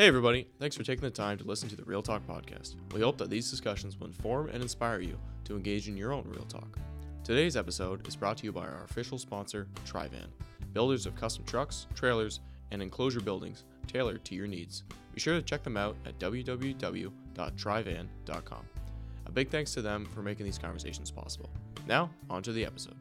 Hey, everybody. Thanks for taking the time to listen to the Real Talk podcast. We hope that these discussions will inform and inspire you to engage in your own Real Talk. Today's episode is brought to you by our official sponsor, Trivan, builders of custom trucks, trailers, and enclosure buildings tailored to your needs. Be sure to check them out at www.trivan.com. A big thanks to them for making these conversations possible. Now, on to the episode.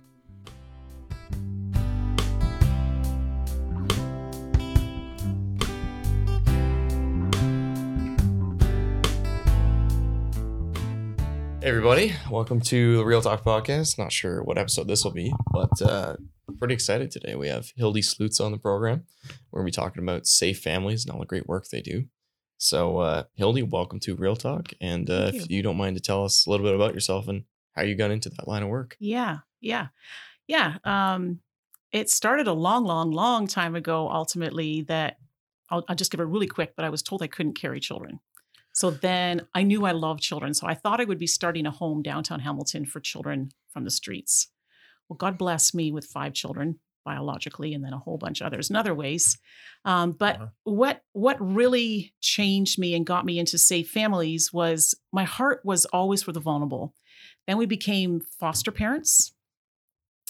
Hey everybody, welcome to the Real Talk Podcast. Not sure what episode this will be, but uh, pretty excited today. We have Hildy Sloots on the program. We're gonna be talking about safe families and all the great work they do. So, uh, Hildy, welcome to Real Talk, and uh, Thank if you don't mind to tell us a little bit about yourself and how you got into that line of work. Yeah, yeah, yeah. Um, it started a long, long, long time ago. Ultimately, that I'll, I'll just give it really quick. But I was told I couldn't carry children, so then I knew I loved children. So I thought I would be starting a home downtown Hamilton for children from the streets. Well, God bless me with five children biologically, and then a whole bunch of others in other ways. Um, but Uh-huh. what what really changed me and got me into safe families was my heart was always for the vulnerable. Then we became foster parents.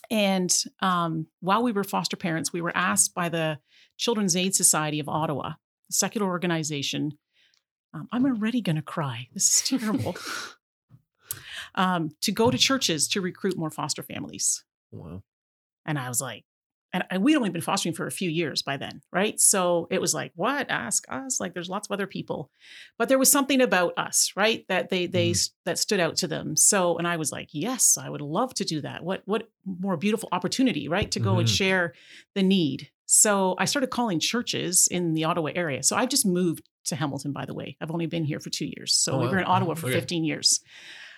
And um, while we were foster parents, we were asked by the Children's Aid Society of Ottawa, a secular organization. Um, I'm already going to cry. This is terrible. um, to go to churches to recruit more foster families. Wow. And I was like, and I, we'd only been fostering for a few years by then, right? So it was like, what? Ask us. Like, there's lots of other people, but there was something about us, right? That they they that stood out to them. So, and I was like, yes, I would love to do that. What what more beautiful opportunity, right? To go and Mhm. share the need. So I started calling churches in the Ottawa area. So I just moved to Hamilton, by the way. I've only been here for two years. So Oh, we were in Ottawa for Okay. 15 years.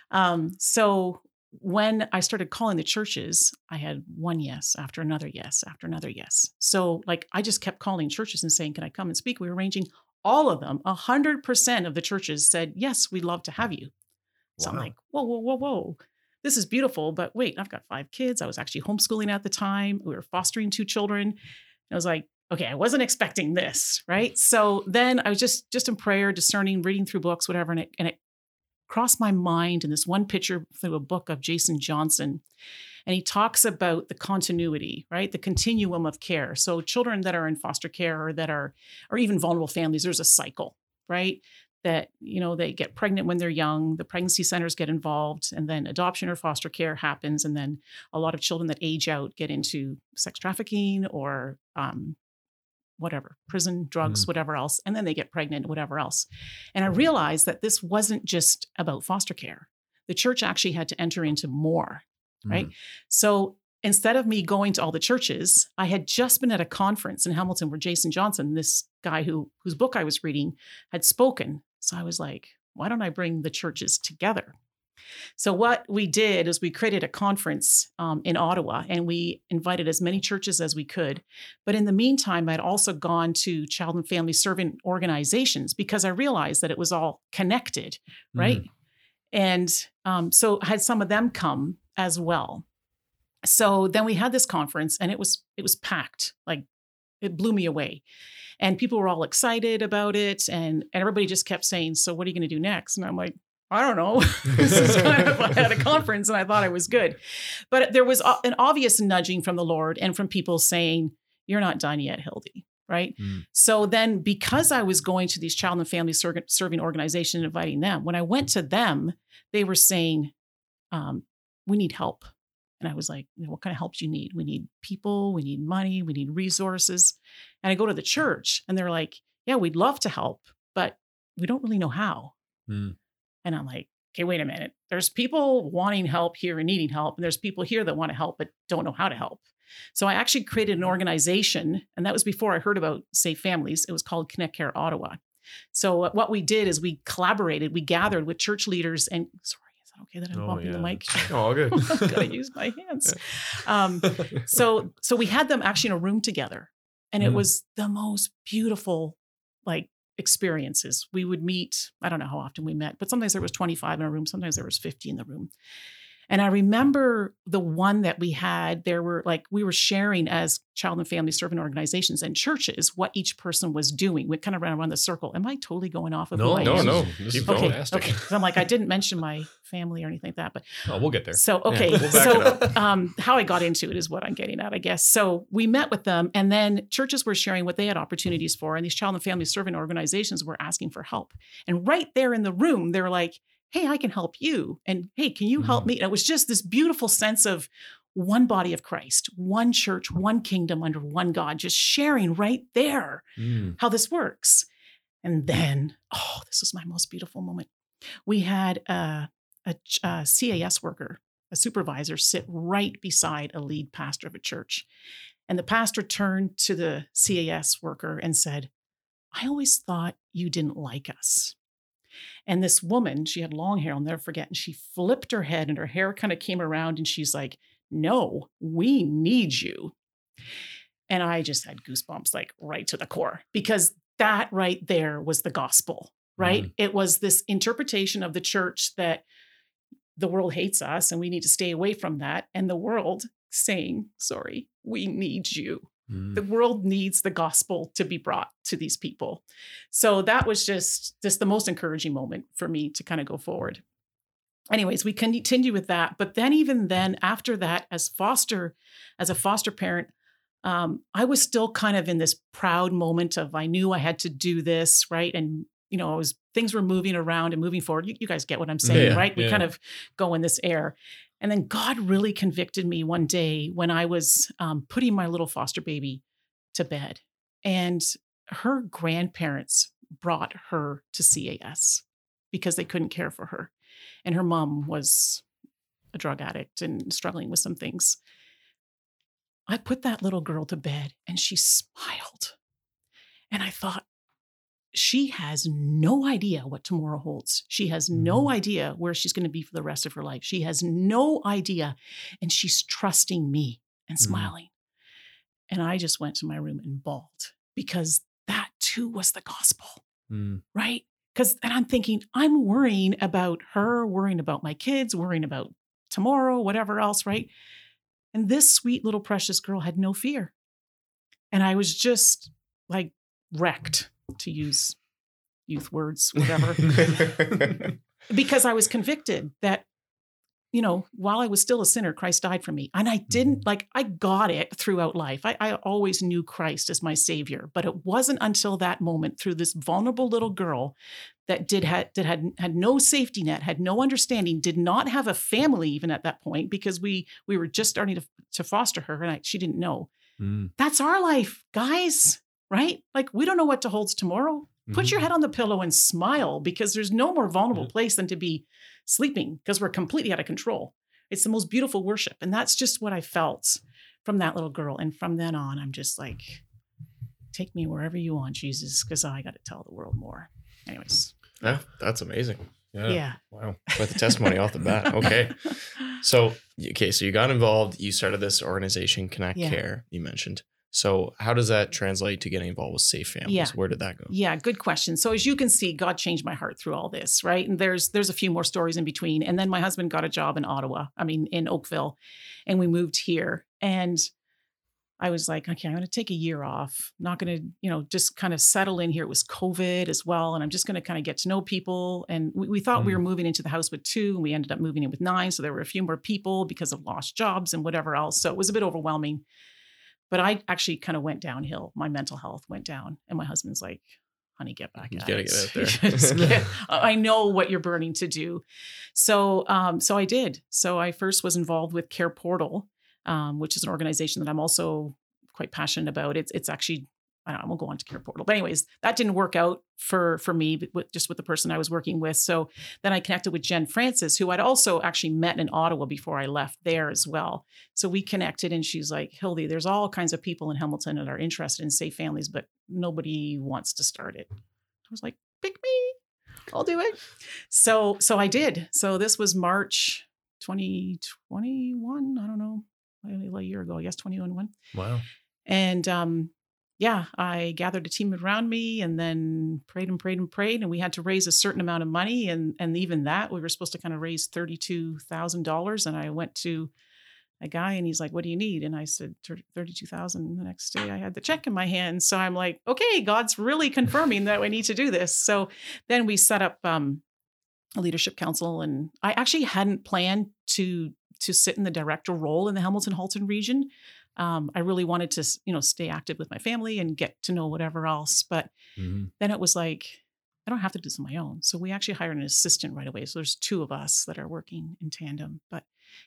Um, so when I started calling the churches, I had one yes after another yes after another yes. So like I just kept calling churches and saying, "Can I come and speak?" We were arranging all of them. A hundred percent of the churches said, "Yes, we'd love to have you." So I'm like, "Whoa, whoa, whoa, whoa! This is beautiful." But wait, I've got five kids. I was actually homeschooling at the time. We were fostering two children. I was like, "Okay, I wasn't expecting this, right?" So then I was just just in prayer, discerning, reading through books, whatever, and it and it crossed my mind in this one picture through a book of Jason Johnson. And he talks about the continuity, right? The continuum of care. So children that are in foster care or that are, or even vulnerable families, there's a cycle, right? That, you know, they get pregnant when they're young, the pregnancy centers get involved, and then adoption or foster care happens. And then a lot of children that age out get into sex trafficking or um, whatever, prison, drugs, whatever else. And then they get pregnant, whatever else. And I realized that this wasn't just about foster care. The church actually had to enter into more, right? So instead of me going to all the churches, I had just been at a conference in Hamilton where Jason Johnson, this guy who whose book I was reading, had spoken. So I was like, why don't I bring the churches together? So what we did is we created a conference um, in Ottawa, and we invited as many churches as we could. But in the meantime, I'd also gone to child and family serving organizations because I realized that it was all connected, right? And um, so I had some of them come as well. So then we had this conference, and it was it was packed, like it blew me away. And people were all excited about it, and, and everybody just kept saying, "So what are you going to do next?" And I'm like, I don't know. this is kind of I had a conference and I thought I was good. But there was an obvious nudging from the Lord and from people saying, You're not done yet, Hildy. Right. Mm. So then, because I was going to these child and family ser- serving organizations and inviting them, when I went to them, they were saying, um, We need help. And I was like, you know, What kind of help do you need? We need people, we need money, we need resources. And I go to the church and they're like, Yeah, we'd love to help, but we don't really know how. Mm. And I'm like, okay, wait a minute. There's people wanting help here and needing help, and there's people here that want to help but don't know how to help. So I actually created an organization, and that was before I heard about Safe Families. It was called Connect Care Ottawa. So uh, what we did is we collaborated, we gathered with church leaders, and sorry, okay that I'm Oh, bumping the mic? Oh, all good. Got to use my hands. Um, so so we had them actually in a room together and it Mhm. was the most beautiful like experiences we would meet i don't know how often we met but sometimes there was 25 in a room sometimes there was 50 in the room And I remember the one that we had, there were like, we were sharing as child and family servant organizations and churches what each person was doing. We kind of ran around the circle. Am I totally going off of No, who I no, am? no. This Keep is going. Okay, fantastic. okay. 'Cause I'm like, I didn't mention my family or anything like that, but Oh, we'll get there. so okay, we'll so um, how I got into it is what I'm getting at, I guess. So we met with them, and then churches were sharing what they had opportunities for, and these child and family servant organizations were asking for help. And right there in the room, they were like, "Hey, I can help you," and "Hey, can you help Mhm. me?" And it was just this beautiful sense of one body of Christ, one church, one kingdom under one God, just sharing right there Mm. how this works. And then, oh, this was my most beautiful moment. We had a, a, a CAS worker, a supervisor, sit right beside a lead pastor of a church. And the pastor turned to the CAS worker and said, I always thought you didn't like us. And this woman, she had long hair, I'll never forget, and she flipped her head and her hair kind of came around and she's like, No, we need you. And I just had goosebumps like right to the core because that right there was the gospel, right? Mm-hmm. It was this interpretation of the church that the world hates us and we need to stay away from that. And the world saying, sorry, we need you. Mm. The world needs the gospel to be brought to these people. So that was just just the most encouraging moment for me to kind of go forward. Anyways, we continue with that, but then even then, after that, as foster, as a foster parent, um, I was still kind of in this proud moment of I knew I had to do this right, and you know, I was things were moving around and moving forward. You, you guys get what I'm saying, Yeah, right? We yeah. kind of go in this air. And then God really convicted me one day when I was um, putting my little foster baby to bed. And her grandparents brought her to CAS because they couldn't care for her. And her mom was a drug addict and struggling with some things. I put that little girl to bed and she smiled. And I thought, she has no idea what tomorrow holds. She has no Mhm. idea where she's going to be for the rest of her life. She has no idea. And she's trusting me and Mhm. smiling. And I just went to my room and bawled because that too was the gospel, Mm. right? Because, and I'm thinking, I'm worrying about her, worrying about my kids, worrying about tomorrow, whatever else, right? And this sweet little precious girl had no fear. And I was just like wrecked, to use youth words, whatever, because I was convicted that, you know, while I was still a sinner, Christ died for me. And I didn't like, I got it throughout life. I, I always knew Christ as my savior, but it wasn't until that moment through this vulnerable little girl that did had that had had no safety net, had no understanding, did not have a family even at that point because we we were just starting to to foster her and I, she didn't know. Mm. That's our life, guys, right? Like we don't know what to holds tomorrow. Put Mhm. your head on the pillow and smile because there's no more vulnerable Yeah. place than to be sleeping because we're completely out of control. It's the most beautiful worship. And that's just what I felt from that little girl. And from then on, I'm just like, take me wherever you want, Jesus, because I got to tell the world more. Anyways, Yeah, that's amazing. Yeah. yeah. Wow. Quite the testimony off the bat. Okay. So, okay, so you got involved. You started this organization, Connect Yeah. Care, you mentioned. So, how does that translate to getting involved with Safe Families? Yeah. Where did that go? Yeah, good question. So as you can see, God changed my heart through all this, right? And there's there's a few more stories in between. And then my husband got a job in Ottawa, I mean in Oakville, and we moved here. And I was like, okay, I'm going to take a year off. Not going to, you know, just kind of settle in here. It was COVID as well, and I'm just going to kind of get to know people. And we, we thought we were mm. moving into the house with two, and we ended up moving in with nine. So there were a few more people because of lost jobs and whatever else. So it was a bit overwhelming. But I actually kind of went downhill. My mental health went down, and my husband's like, "Honey, get back You at gotta it. get out there." I know what you're burning to do." So, um, so I did. So I first was involved with Care Portal, um, which is an organization that I'm also quite passionate about. It's it's actually I, don't know, I won't go on to Care Portal, but anyways, that didn't work out for for me, but with, just with the person I was working with. So then I connected with Jen Francis, who I'd also actually met in Ottawa before I left there as well. So we connected, and she's like, Hildy, there's all kinds of people in Hamilton that are interested in safe families, but nobody wants to start it. I was like, pick me, I'll do it. So so I did. So this was March 2021. I don't know, a year ago, I guess 2021. Wow. And um, yeah, I gathered a team around me and then prayed and prayed and prayed. And we had to raise a certain amount of money. And, and even that, we were supposed to kind of raise $32,000. And I went to a guy and he's like, What do you need? And I said, 32,000. The next day I had the check in my hand. So I'm like, Okay, God's really confirming that we need to do this. So then we set up um, a leadership council. And I actually hadn't planned to to sit in the director role in the Hamilton Halton region. Um, I really wanted to, you know, stay active with my family and get to know whatever else. But mm-hmm. then it was like, I don't have to do this on my own. So we actually hired an assistant right away. So there's two of us that are working in tandem. But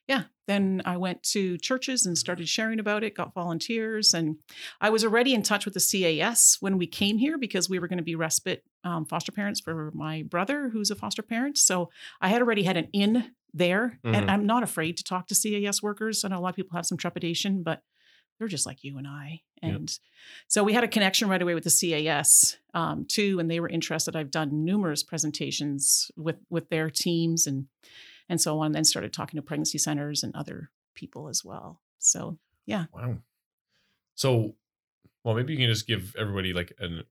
yeah, then I went to churches and started sharing about it, got volunteers. And I was already in touch with the CAS when we came here because we were going to be respite um, foster parents for my brother, who's a foster parent. So I had already had an in there. Mm-hmm. And I'm not afraid to talk to CAS workers. I know a lot of people have some trepidation, but they're just like you and I. And yep. so we had a connection right away with the CAS um, too, and they were interested. I've done numerous presentations with with their teams and and so on. And then started talking to pregnancy centers and other people as well. So yeah. Wow. So, well, maybe you can just give everybody like an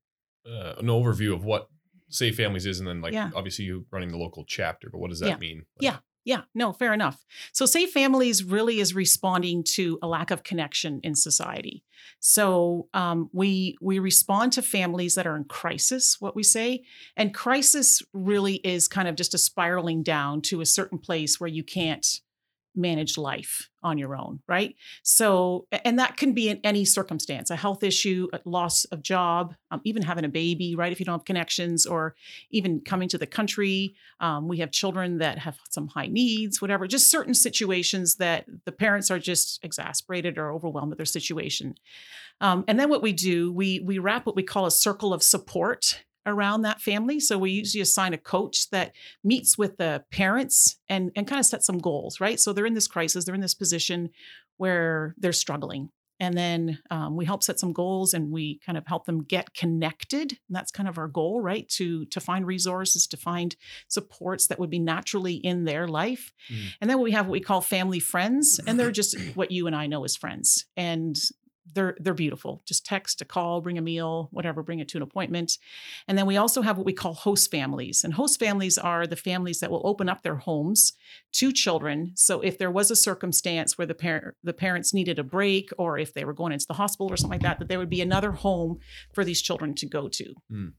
uh, an overview of what Safe Families is, and then like yeah. obviously you running the local chapter, but what does that yeah. mean? Like, yeah. Yeah, no, fair enough. So, Safe Families really is responding to a lack of connection in society. So, um, we we respond to families that are in crisis, what we say, and crisis really is kind of just a spiraling down to a certain place where you can't manage life on your own, right? So, and that can be in any circumstance a health issue, a loss of job, um, even having a baby, right? If you don't have connections, or even coming to the country. Um, we have children that have some high needs, whatever, just certain situations that the parents are just exasperated or overwhelmed with their situation. Um, and then what we do, we we wrap what we call a circle of support around that family. So we usually assign a coach that meets with the parents and, and kind of set some goals, right? So they're in this crisis, they're in this position where they're struggling. And then um, we help set some goals and we kind of help them get connected. And that's kind of our goal, right? To, to find resources, to find supports that would be naturally in their life. Mm. And then we have what we call family friends, and they're just what you and I know as friends. And they're they're beautiful. Just text, a call, bring a meal, whatever, bring it to an appointment. And then we also have what we call host families. And host families are the families that will open up their homes to children. So if there was a circumstance where the parent the parents needed a break or if they were going into the hospital or something like that, that there would be another home for these children to go to. Mm.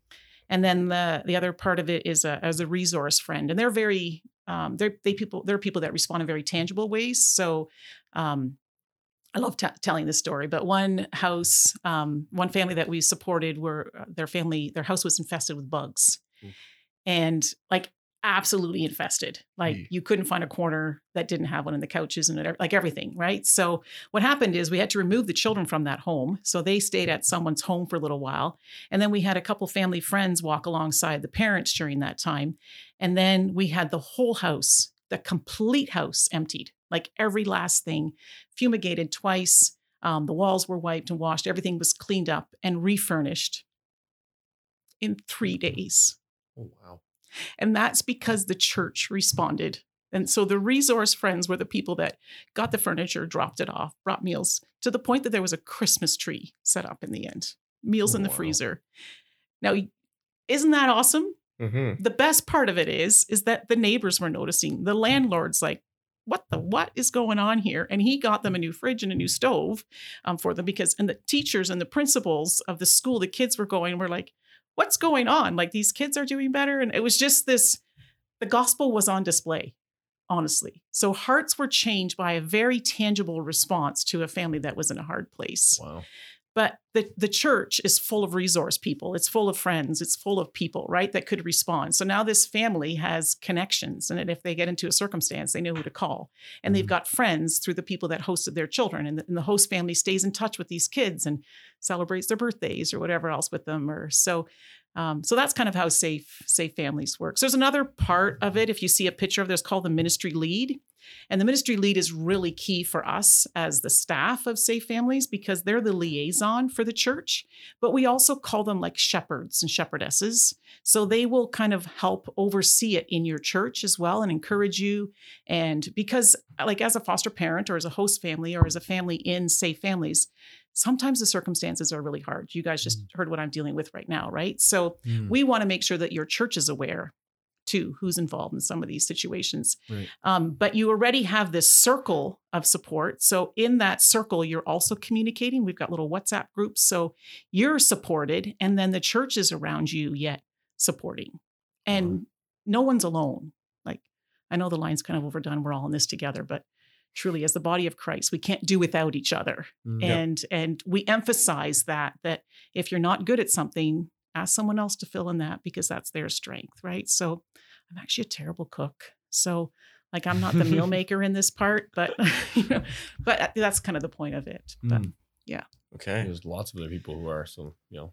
And then the the other part of it is a, as a resource friend, and they're very um, they're they people they're people that respond in very tangible ways. So um, I love t- telling this story, but one house, um, one family that we supported, were uh, their family, their house was infested with bugs, mm. and like absolutely infested. Like mm. you couldn't find a corner that didn't have one in the couches and like everything, right? So what happened is we had to remove the children from that home, so they stayed at someone's home for a little while, and then we had a couple family friends walk alongside the parents during that time, and then we had the whole house, the complete house emptied like every last thing, fumigated twice. Um, the walls were wiped and washed. Everything was cleaned up and refurnished in three days. Oh, wow. And that's because the church responded. And so the resource friends were the people that got the furniture, dropped it off, brought meals to the point that there was a Christmas tree set up in the end, meals oh, in the wow. freezer. Now, isn't that awesome? Mm-hmm. The best part of it is, is that the neighbors were noticing. The landlord's like, what the what is going on here? And he got them a new fridge and a new stove um, for them because, and the teachers and the principals of the school, the kids were going, were like, what's going on? Like these kids are doing better. And it was just this, the gospel was on display, honestly. So hearts were changed by a very tangible response to a family that was in a hard place. Wow. But the, the church is full of resource people. It's full of friends. It's full of people, right, that could respond. So now this family has connections. And if they get into a circumstance, they know who to call. And mm-hmm. they've got friends through the people that hosted their children. And the, and the, host family stays in touch with these kids and celebrates their birthdays or whatever else with them. Or so um, so that's kind of how safe safe families works. There's another part of it. If you see a picture of this called the ministry lead. And the ministry lead is really key for us as the staff of Safe Families because they're the liaison for the church. But we also call them like shepherds and shepherdesses. So they will kind of help oversee it in your church as well and encourage you. And because, like, as a foster parent or as a host family or as a family in Safe Families, sometimes the circumstances are really hard. You guys just Mm. heard what I'm dealing with right now, right? So Mm. we want to make sure that your church is aware too who's involved in some of these situations. Right. Um, but you already have this circle of support. So in that circle, you're also communicating. We've got little WhatsApp groups. So you're supported, and then the church is around you yet supporting. And no one's alone. Like I know the line's kind of overdone. We're all in this together, but truly as the body of Christ, we can't do without each other Mm. and and we emphasize that that if you're not good at something ask someone else to fill in that because that's their strength right so i'm actually a terrible cook so like i'm not the meal maker in this part but you know but that's kind of the point of it but Mm. Okay. There's lots of other people who are so you know.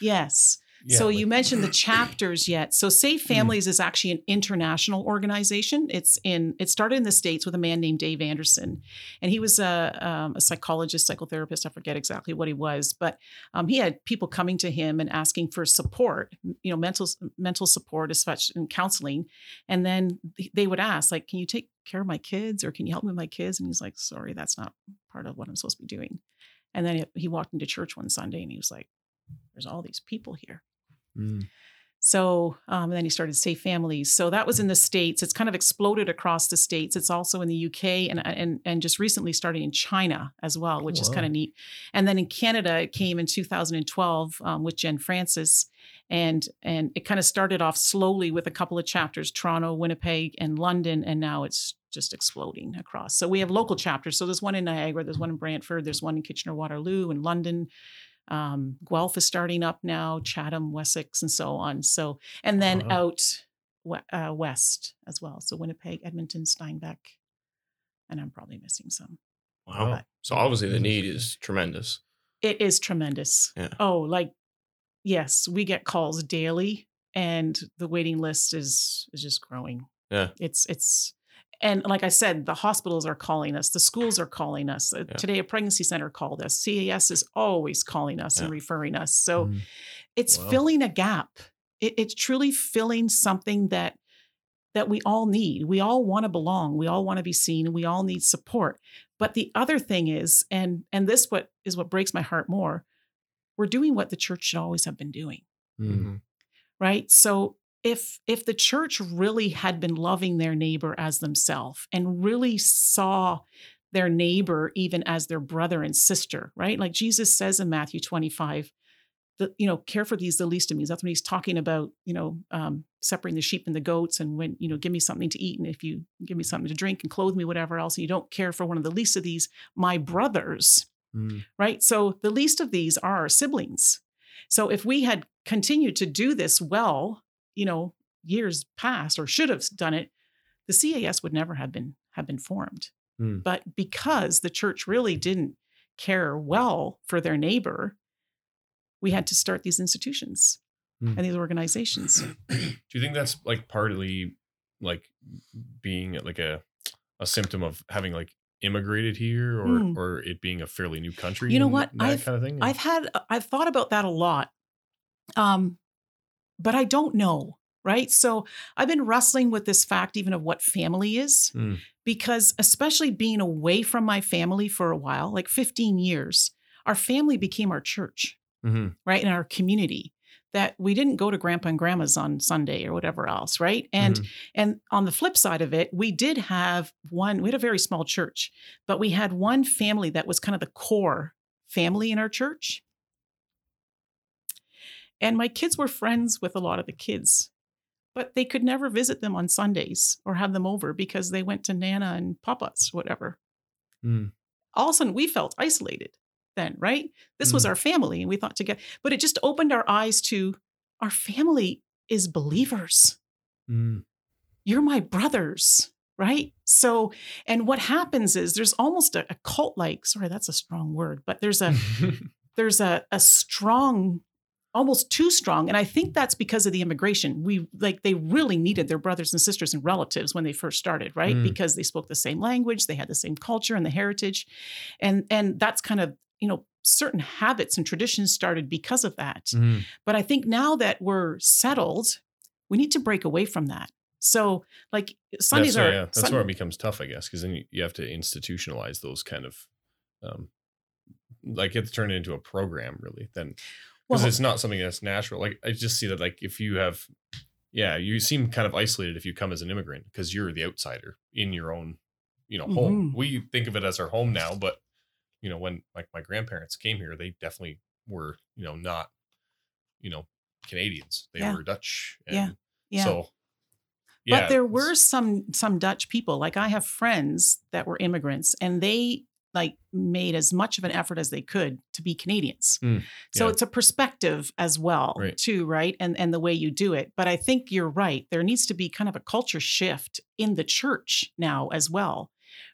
yes Yeah, so like- you mentioned the chapters yet. So Safe Families is actually an international organization. It's in it started in the states with a man named Dave Anderson, and he was a, um, a psychologist, psychotherapist. I forget exactly what he was, but um, he had people coming to him and asking for support, you know, mental mental support as such and counseling. And then they would ask, like, "Can you take care of my kids, or can you help me with my kids?" And he's like, "Sorry, that's not part of what I'm supposed to be doing." And then he walked into church one Sunday, and he was like, "There's all these people here." Mm. So um, and then he started Safe Families. So that was in the states. It's kind of exploded across the states. It's also in the UK and and and just recently starting in China as well, which is kind of neat. And then in Canada, it came in 2012 um, with Jen Francis, and and it kind of started off slowly with a couple of chapters: Toronto, Winnipeg, and London, and now it's just exploding across. So we have local chapters. So there's one in Niagara, there's one in Brantford, there's one in Kitchener Waterloo, and London. Um, Guelph is starting up now, Chatham, Wessex, and so on. So, and then Wow. out we- uh, west as well. So Winnipeg, Edmonton, Steinbach, and I'm probably missing some. Wow. But- So obviously the need is tremendous. It is tremendous. Yeah. Oh, like yes, we get calls daily, and the waiting list is is just growing. Yeah. It's it's. And like I said, the hospitals are calling us, the schools are calling us. Uh, Yeah. Today, a pregnancy center called us. CAS is always calling us and referring us. So Mm. it's Wow. filling a gap it, it's truly filling something that that we all need we all want to belong we all want to be seen we all need support but the other thing is and and this what is what breaks my heart more we're doing what the church should always have been doing Mm. right so if if the church really had been loving their neighbor as themselves and really saw their neighbor even as their brother and sister right like jesus says in matthew 25 the you know care for these the least of me that's when he's talking about you know um, separating the sheep and the goats and when you know give me something to eat and if you give me something to drink and clothe me whatever else and you don't care for one of the least of these my brothers Mm. right? So the least of these are our siblings. So if we had continued to do this well, you know, years past or should have done it, the CAS would never have been have been formed. Hmm. But because the church really didn't care well for their neighbor, we had to start these institutions Hmm. and these organizations. Do you think that's like partly like being like a a symptom of having like immigrated here or Mm. or it being a fairly new country? You know what? I've- kind of thing. I've had I've thought about that a lot. Um but I don't know, right? So I've been wrestling with this fact even of what family is Mm. because especially being away from my family for a while, like 15 years, our family became our church, Mhm. right? In our community that we didn't go to grandpa and grandma's on Sunday or whatever else, right? And Mhm. and on the flip side of it, we did have one, we had a very small church, but we had one family that was kind of the core family in our church. And my kids were friends with a lot of the kids, but they could never visit them on Sundays or have them over because they went to Nana and Papa's, whatever. Mm. All of a sudden, we felt isolated then, right? This was Mm. our family, and we thought together, but it just opened our eyes to our family is believers Mm. you're my brothers right so and what happens is there's almost a, a cult like sorry that's a strong word but there's a there's a, a strong almost too strong and i think that's because of the immigration we like they really needed their brothers and sisters and relatives when they first started right Mm. because they spoke the same language they had the same culture and the heritage and and that's kind of you know certain habits and traditions started because of that Mm. but I think now that we're settled, we need to break away from that. So, like Sundays that's, are yeah, that's where it becomes tough, I guess, because then you, you have to institutionalize those kind of um, like you have to turn it into a program really then because Well- it's not something that's natural like i just see that like if you have yeah you seem kind of isolated if you come as an immigrant because you're the outsider in your own you know home Mhm. we think of it as our home now but you know when like my grandparents came here they definitely were you know not you know canadians they Yeah. were dutch and Yeah. Yeah. so but there were some some Dutch people. Like I have friends that were immigrants, and they like made as much of an effort as they could to be Canadians. Mm, so yeah. it's a perspective as well, Right. too, right? And and the way you do it. But I think you're right. There needs to be kind of a culture shift in the church now as well,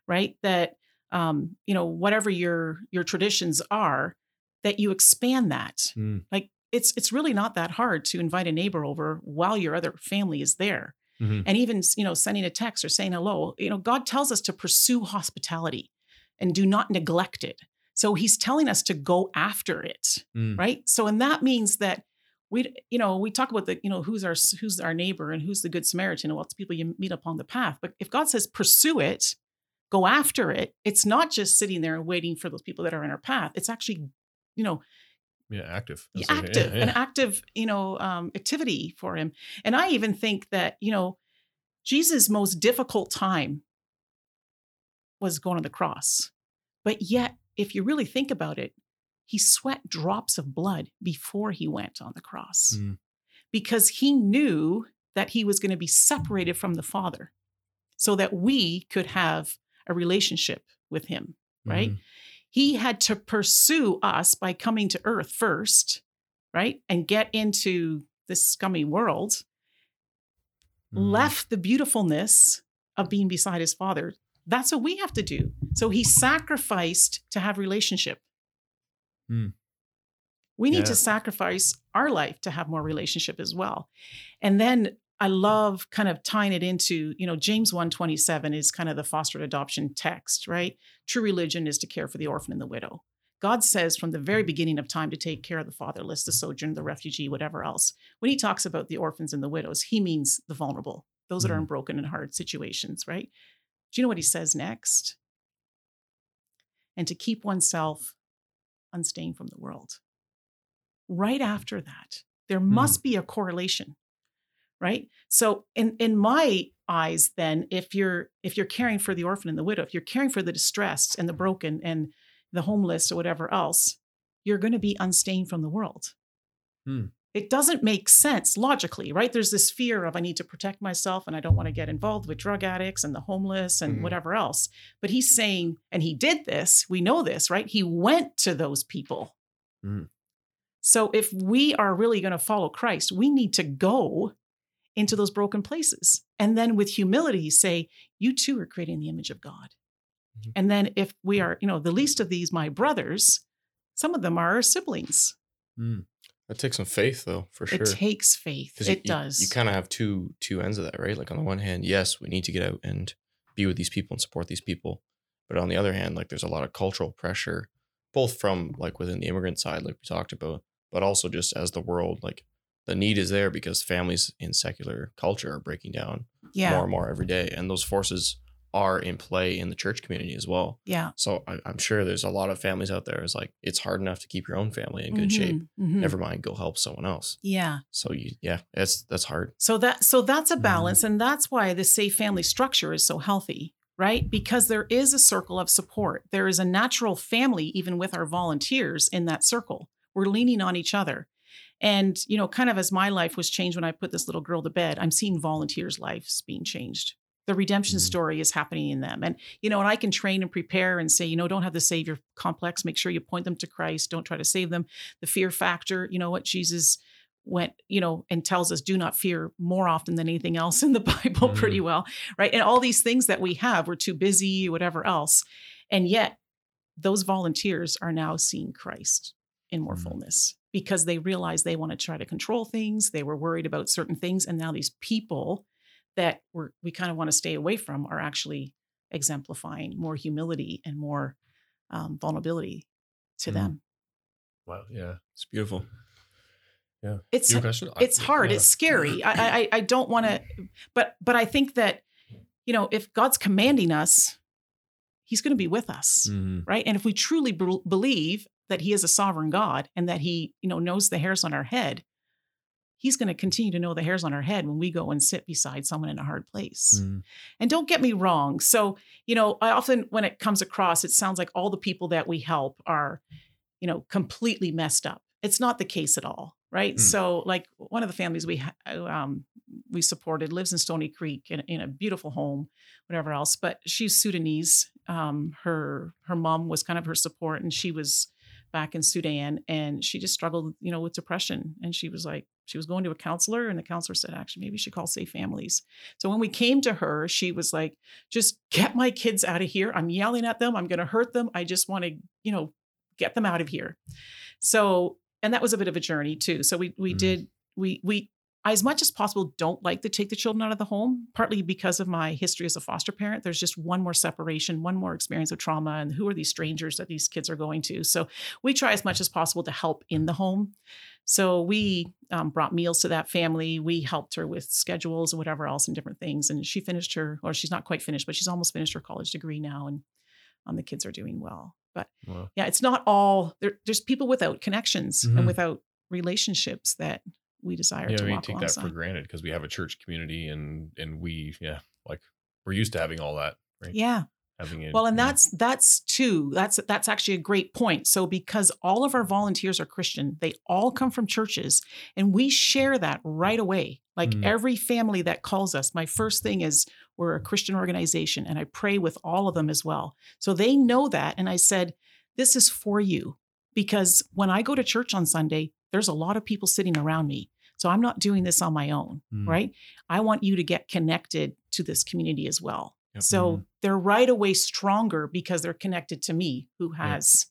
right? That um, you know, whatever your your traditions are, that you expand that. Mm. Like it's it's really not that hard to invite a neighbor over while your other family is there Mhm. and even you know sending a text or saying hello you know god tells us to pursue hospitality and do not neglect it. So he's telling us to go after it Mm. right? So and that means that we you know we talk about the you know who's our who's our neighbor and who's the good samaritan and what's people you meet up on the path. But if god says pursue it go after it it's not just sitting there and waiting for those people that are in our path. It's actually you know yeah active. That's like- active, yeah, an active, you know, um, activity for him. And I even think that, you know, Jesus' most difficult time was going to the cross. But yet, if you really think about it, he sweat drops of blood before he went on the cross Mm. because he knew that he was going to be separated from the Father so that we could have a relationship with him, right? Mhm. he had to pursue us by coming to earth first, right? And get into this scummy world, Mhm. left the beautifulness of being beside his father. That's what we have to do. So he sacrificed to have relationship. Hmm. We need Yeah. to sacrifice our life to have more relationship as well. And then I love kind of tying it into, you know, James 127 is kind of the fostered adoption text, right? True religion is to care for the orphan and the widow. God says from the very beginning of time to take care of the fatherless, the sojourner, the refugee, whatever else. When he talks about the orphans and the widows, he means the vulnerable, those that are in broken and hard situations, right? Do you know what he says next? And to keep oneself unstained from the world. Right after that, there must be a correlation, right? So in in my eyes, then, if you're if you're caring for the orphan and the widow, if you're caring for the distressed and the broken and the homeless or whatever else, you're going to be unstained from the world. Hmm. It doesn't make sense logically, right? There's this fear of I need to protect myself and I don't want to get involved with drug addicts and the homeless and Mhm. whatever else. But he's saying, and he did this, we know this, right? He went to those people. Mhm. So if we are really going to follow Christ, we need to go into those broken places. And then with humility say, you too are creating the image of God. Mhm. And then if we are, you know, the least of these, my brothers, some of them are our siblings. Mm. That takes some faith, though, for sure. It takes faith. It you, does. You, kind of have two two ends of that, right? Like on the one hand, yes, we need to get out and be with these people and support these people, but on the other hand, like there's a lot of cultural pressure, both from like within the immigrant side, like we talked about, but also just as the world, like the need is there because families in secular culture are breaking down yeah. more and more every day, and those forces are in play in the church community as well. yeah. So I, I'm sure there's a lot of families out there. It's like it's hard enough to keep your own family in good shape. Mhm, mhm. Never mind, go help someone else. Yeah. So you, yeah, that's that's hard. So that so that's a Mhm. balance and that's why the safe family structure is so healthy, right? Because there is a circle of support. There is a natural family even with our volunteers in that circle. We're leaning on each other. And you know, kind of as my life was changed when I put this little girl to bed, I'm seeing volunteers' lives being changed. The redemption Mhm. story is happening in them. And you know, and I can train and prepare and say, you know, don't have the savior complex, make sure you point them to Christ, don't try to save them. The fear factor, you know what Jesus went, you know, and tells us do not fear more often than anything else in the Bible, Mhm. pretty well, right? And all these things that we have, we're too busy, whatever else. And yet, those volunteers are now seeing Christ in more Mhm. fullness because they realize they want to try to control things. They were worried about certain things. And now these people that we're, we kind of want to stay away from are actually exemplifying more humility and more um, vulnerability to Mhm. them. Wow. Yeah. It's beautiful. Yeah. It's Your question? It's hard yeah. it's scary i i i don't want to but but i think that you know if god's commanding us he's going to be with us Mhm. right and if we truly bel- believe that he is a sovereign God and that he, you know, knows the hairs on our head, he's going to continue to know the hairs on our head when we go and sit beside someone in a hard place. Mm. And don't get me wrong. So, you know, I often, when it comes across, it sounds like all the people that we help are, you know, completely messed up. It's not the case at all. Right. Mm. So, like one of the families we um, we supported lives in Stoney Creek in, in a beautiful home, whatever else. But she's Sudanese. Um, her her mom was kind of her support, and she was back in Sudan, and she just struggled, you know, with depression. And she was like, she was going to a counselor, and the counselor said, actually, maybe she call Safe Families. So when we came to her, she was like, just get my kids out of here. I'm yelling at them. I'm going to hurt them. I just want to, you know, get them out of here. So, and that was a bit of a journey too. So we we mm. did we we I, as much as possible, don't like to take the children out of the home, partly because of my history as a foster parent. There's just one more separation, one more experience of trauma, and who are these strangers that these kids are going to? So we try as much as possible to help in the home. So we um, brought meals to that family. We helped her with schedules and whatever else and different things. And she finished her, or she's not quite finished, but she's almost finished her college degree now. And um, the kids are doing well. But wow. yeah, it's not all there, there's people without connections mm-hmm. and without relationships that we desire yeah, to we walk take alongside. that for granted because we have a church community and and we yeah like we're used to having all that right? Yeah. Having it well and that's that's too that's that's actually a great point. So because all of our volunteers are christian they all come from churches and we share that right away. Like mm. every family that calls us my first thing is we're a christian organization and i pray with all of them as well. So they know that and i said this is for you. Because when i go to church on sunday there's a lot of people sitting around me. So I'm not doing this on my own, mm. right? I want you to get connected to this community as well. Yep. So mm. they're right away stronger because they're connected to me, who has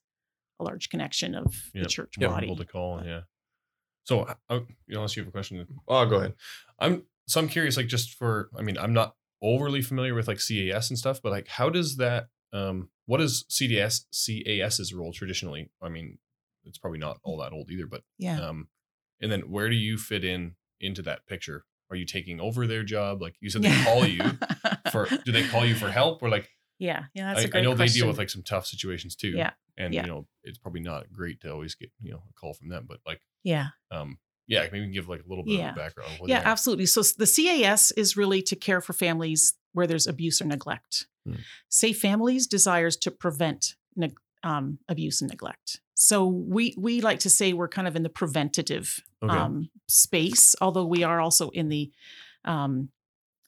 yep. a large connection of yep. the church yep. body. Able to call, yeah. So, uh, unless you have a question, oh, go ahead. I'm so I'm curious, like, just for, I mean, I'm not overly familiar with like CAS and stuff, but like, how does that, um, what is CDS CAS's role traditionally? I mean, it's probably not all that old either, but yeah. Um, and then where do you fit in into that picture? Are you taking over their job? Like you said, they call you for. Do they call you for help or like? Yeah, yeah, that's I, a great I know question. they deal with like some tough situations too. Yeah, and yeah. you know it's probably not great to always get you know a call from them, but like yeah, um, yeah, maybe you can give like a little bit yeah. of background. yeah, absolutely. So the CAS is really to care for families where there's abuse or neglect. Hmm. Safe Families desires to prevent ne- um, abuse and neglect. So we we like to say we're kind of in the preventative okay. um, space, although we are also in the um,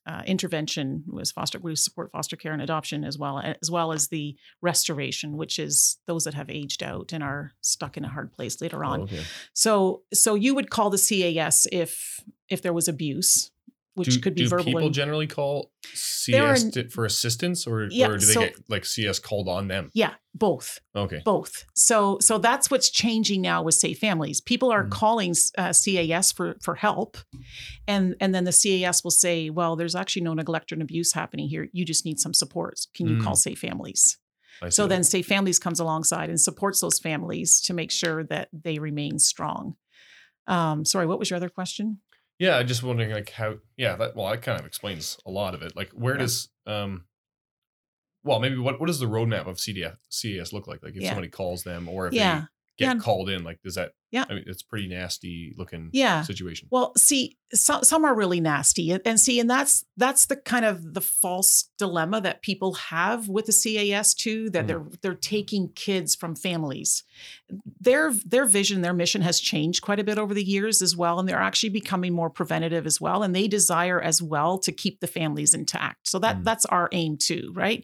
uh, intervention was foster. We support foster care and adoption as well as well as the restoration, which is those that have aged out and are stuck in a hard place later on. Oh, okay. So so you would call the CAS if if there was abuse which do, could be do verbal. people generally call CS are, for assistance, or, yeah, or do they so, get like CS called on them? Yeah, both. Okay, both. So so that's what's changing now with Safe Families. People are mm calling uh, CAS for for help, and and then the CAS will say, well, there's actually no neglect and abuse happening here. You just need some support. Can you mm. call Safe Families? So then Safe Families comes alongside and supports those families to make sure that they remain strong. Um, sorry, what was your other question? Yeah, I'm just wondering like how yeah, that well, that kind of explains a lot of it. Like where yeah. does um well, maybe what what does the roadmap of CDF CES look like? Like if yeah. somebody calls them or if yeah. they get yeah. called in, like does that yeah. I mean, it's pretty nasty looking yeah. situation. Well, see, so, some are really nasty. And see, and that's that's the kind of the false dilemma that people have with the CAS too, that mm. they're they're taking kids from families. Their their vision, their mission has changed quite a bit over the years as well. And they're actually becoming more preventative as well. And they desire as well to keep the families intact. So that mm. that's our aim too, right?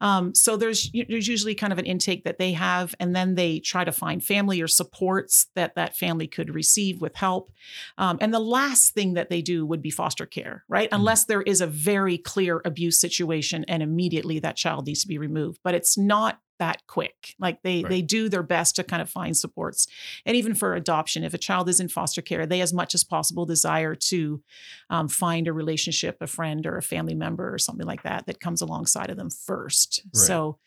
Um, so there's there's usually kind of an intake that they have, and then they try to find family or supports that that that family could receive with help. Um, and the last thing that they do would be foster care, right? Mm-hmm. Unless there is a very clear abuse situation and immediately that child needs to be removed. But it's not that quick. Like they right. they do their best to kind of find supports. And even for adoption, if a child is in foster care, they as much as possible desire to um, find a relationship, a friend or a family member or something like that that comes alongside of them first. Right. So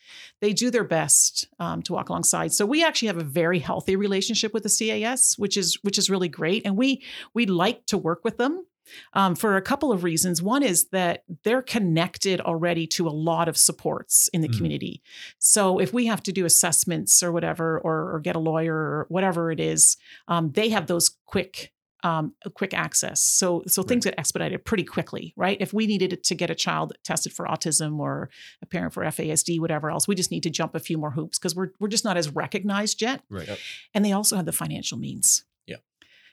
they do their best um, to walk alongside. So we actually have a very healthy relationship with the CAS, which is which is really great. And we we like to work with them um, for a couple of reasons. One is that they're connected already to a lot of supports in the mm. community. So if we have to do assessments or whatever, or, or get a lawyer or whatever it is, um, they have those quick um, quick access. So so things right. get expedited pretty quickly, right? If we needed to get a child tested for autism or a parent for FASD, whatever else, we just need to jump a few more hoops because we're we're just not as recognized yet. Right. Yep. And they also have the financial means. Yeah.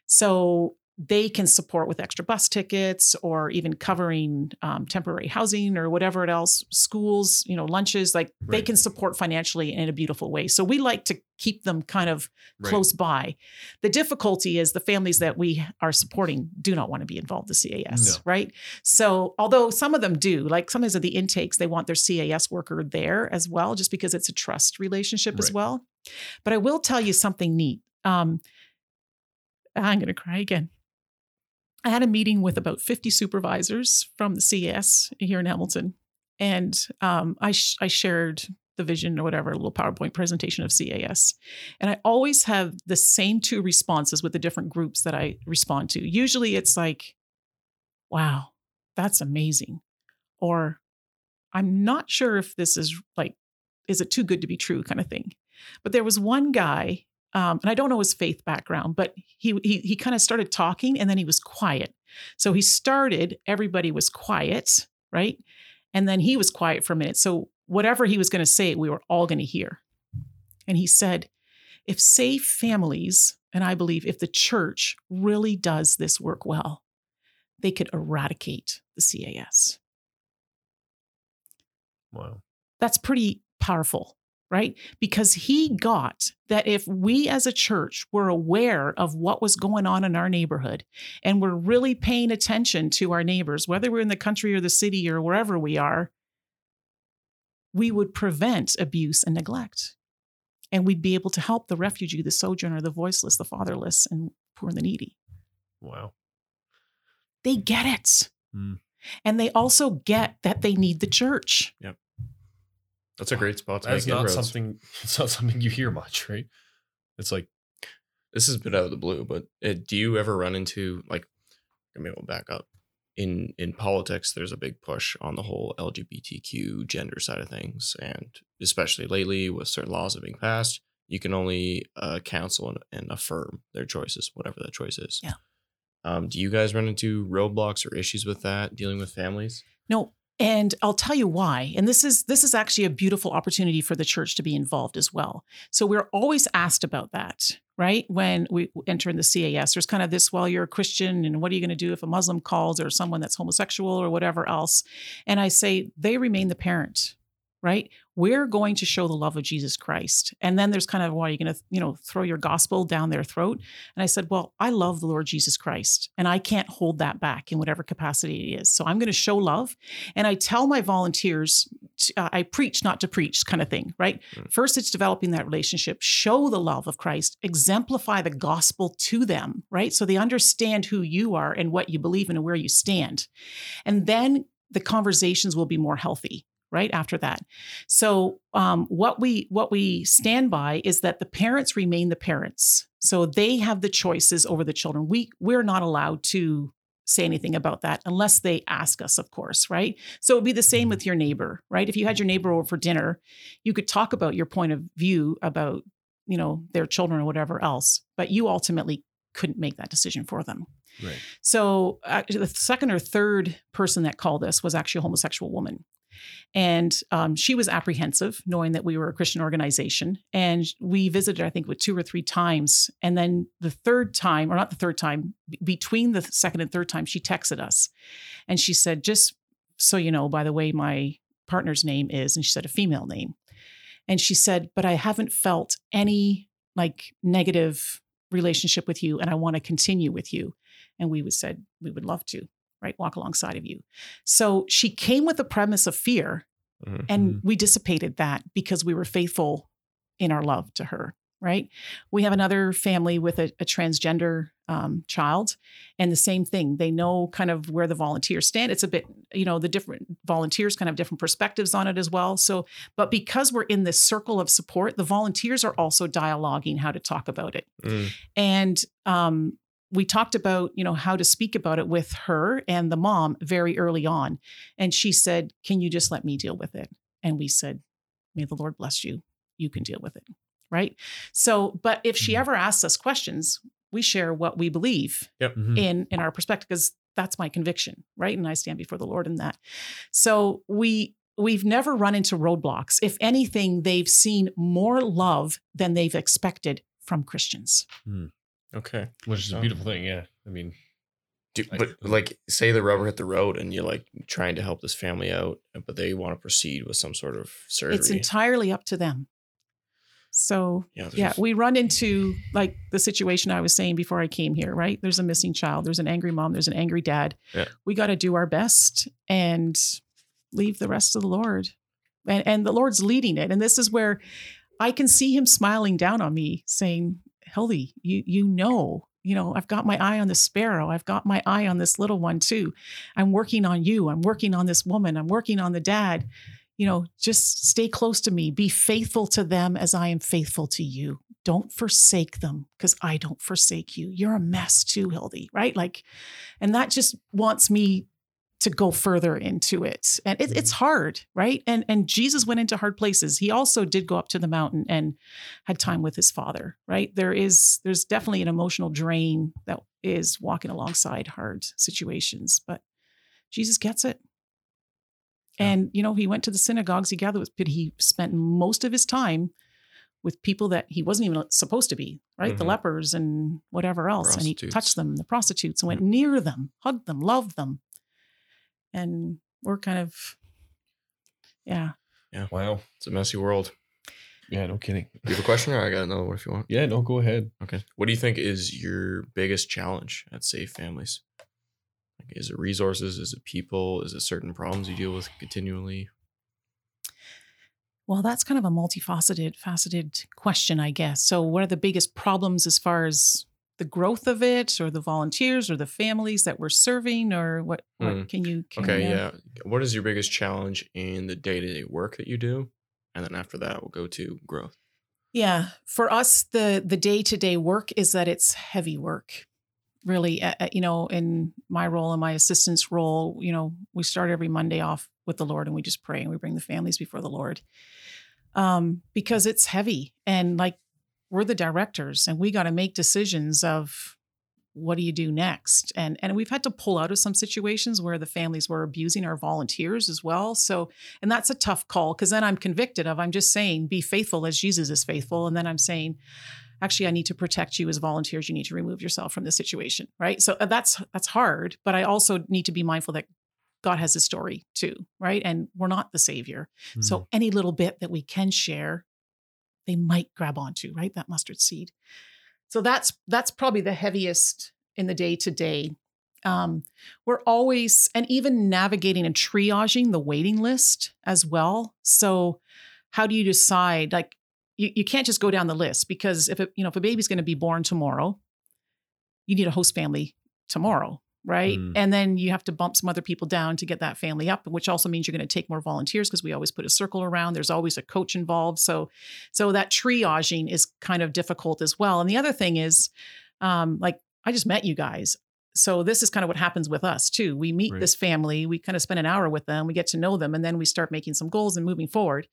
So they can support with extra bus tickets or even covering um, temporary housing or whatever else schools you know lunches like right. they can support financially in a beautiful way so we like to keep them kind of right. close by the difficulty is the families that we are supporting do not want to be involved with cas no. right so although some of them do like sometimes of the intakes they want their cas worker there as well just because it's a trust relationship right. as well but i will tell you something neat um, i'm going to cry again I had a meeting with about 50 supervisors from the CAS here in Hamilton. And um, I, sh- I shared the vision or whatever, a little PowerPoint presentation of CAS. And I always have the same two responses with the different groups that I respond to. Usually it's like, wow, that's amazing. Or I'm not sure if this is like, is it too good to be true kind of thing. But there was one guy um, and I don't know his faith background, but he he he kind of started talking and then he was quiet. So he started, everybody was quiet, right? And then he was quiet for a minute. So whatever he was going to say, we were all going to hear. And he said, if safe families, and I believe if the church really does this work well, they could eradicate the CAS. Wow. That's pretty powerful right? Because he got that if we as a church were aware of what was going on in our neighborhood and we're really paying attention to our neighbors, whether we're in the country or the city or wherever we are, we would prevent abuse and neglect. And we'd be able to help the refugee, the sojourner, the voiceless, the fatherless, and poor and the needy. Wow. They get it. Mm. And they also get that they need the church. Yep. That's a great spot to That's make not inroads. something. It's not something you hear much, right? It's like this is a bit out of the blue, but uh, do you ever run into like? I mean, we'll back up. In in politics, there's a big push on the whole LGBTQ gender side of things, and especially lately with certain laws that being passed, you can only uh, counsel and, and affirm their choices, whatever that choice is. Yeah. Um, do you guys run into roadblocks or issues with that dealing with families? No, and I'll tell you why. And this is this is actually a beautiful opportunity for the church to be involved as well. So we're always asked about that, right? When we enter in the CAS, there's kind of this, well, you're a Christian, and what are you going to do if a Muslim calls or someone that's homosexual or whatever else? And I say they remain the parent, right? We're going to show the love of Jesus Christ. And then there's kind of, why are you going to, you know, throw your gospel down their throat? And I said, well, I love the Lord Jesus Christ and I can't hold that back in whatever capacity it is. So I'm going to show love. And I tell my volunteers, to, uh, I preach not to preach kind of thing, right? Mm. First, it's developing that relationship, show the love of Christ, exemplify the gospel to them, right? So they understand who you are and what you believe in and where you stand. And then the conversations will be more healthy right after that. So um, what we what we stand by is that the parents remain the parents. So they have the choices over the children. We we're not allowed to say anything about that unless they ask us of course right? So it would be the same with your neighbor right? If you had your neighbor over for dinner you could talk about your point of view about you know their children or whatever else but you ultimately couldn't make that decision for them. Right. So uh, the second or third person that called us was actually a homosexual woman. And um, she was apprehensive, knowing that we were a Christian organization. And we visited, I think, with two or three times. And then the third time, or not the third time, b- between the second and third time, she texted us. And she said, Just so you know, by the way, my partner's name is, and she said a female name. And she said, But I haven't felt any like negative relationship with you, and I want to continue with you. And we would said, We would love to right? Walk alongside of you. So she came with a premise of fear, mm-hmm. and we dissipated that because we were faithful in our love to her, right? We have another family with a, a transgender um, child, and the same thing. They know kind of where the volunteers stand. It's a bit, you know, the different volunteers kind of different perspectives on it as well. So, but because we're in this circle of support, the volunteers are also dialoguing how to talk about it. Mm. And um, we talked about, you know, how to speak about it with her and the mom very early on. And she said, Can you just let me deal with it? And we said, May the Lord bless you. You can deal with it. Right. So, but if she mm-hmm. ever asks us questions, we share what we believe yep. mm-hmm. in in our perspective because that's my conviction right and i stand before the lord in that so we we've never run into roadblocks if anything they've seen more love than they've expected from christians mm. Okay which is a um, beautiful thing yeah i mean do, but uh, like say the rubber hit the road and you're like trying to help this family out but they want to proceed with some sort of surgery it's entirely up to them so yeah, yeah, we run into like the situation I was saying before I came here, right? There's a missing child, there's an angry mom, there's an angry dad. Yeah. We got to do our best and leave the rest to the Lord. And and the Lord's leading it. And this is where I can see him smiling down on me saying, Hildy, you you know, you know, I've got my eye on the sparrow. I've got my eye on this little one too. I'm working on you. I'm working on this woman. I'm working on the dad you know, just stay close to me. Be faithful to them as I am faithful to you. Don't forsake them because I don't forsake you. You're a mess too, Hildy, right? Like, and that just wants me to go further into it. And it, it's mm-hmm. hard, right? And and Jesus went into hard places. He also did go up to the mountain and had time with his father, right? There is there's definitely an emotional drain that is walking alongside hard situations, but Jesus gets it. And, you know, he went to the synagogues he gathered with, but he spent most of his time with people that he wasn't even supposed to be, right? Mm-hmm. The lepers and whatever else. And he touched them, the prostitutes, and went mm-hmm. near them, hugged them, loved them. And we're kind of, yeah. Yeah. Wow. It's a messy world. Yeah, no kidding. You have a question or I got another one if you want? Yeah, no, go ahead. Okay. What do you think is your biggest challenge at Safe Families? Like, is it resources? Is it people? Is it certain problems you deal with continually? Well, that's kind of a multifaceted, faceted question, I guess. So, what are the biggest problems as far as the growth of it, or the volunteers, or the families that we're serving, or what? What mm. can you? Can okay, you yeah. What is your biggest challenge in the day to day work that you do, and then after that, we'll go to growth. Yeah, for us, the the day to day work is that it's heavy work really, uh, you know, in my role and my assistant's role, you know, we start every Monday off with the Lord and we just pray and we bring the families before the Lord um, because it's heavy. And like we're the directors and we got to make decisions of what do you do next and and we've had to pull out of some situations where the families were abusing our volunteers as well so and that's a tough call because then i'm convicted of i'm just saying be faithful as jesus is faithful and then i'm saying actually I need to protect you as volunteers. You need to remove yourself from the situation, right? So uh, that's that's hard, but I also need to be mindful that God has a story too, right? And we're not the savior. Mm. So hmm. any little bit that we can share, they might grab onto, right? That mustard seed. So that's that's probably the heaviest in the day to day. Um, we're always and even navigating and triaging the waiting list as well. So how do you decide like you, you can't just go down the list because if it, you know if a baby's going to be born tomorrow, you need a host family tomorrow, right? Mm. And then you have to bump some other people down to get that family up, which also means you're going to take more volunteers because we always put a circle around. There's always a coach involved, so so that triaging is kind of difficult as well. And the other thing is, um, like I just met you guys. So this is kind of what happens with us too. We meet right. this family, we kind of spend an hour with them, we get to know them, and then we start making some goals and moving forward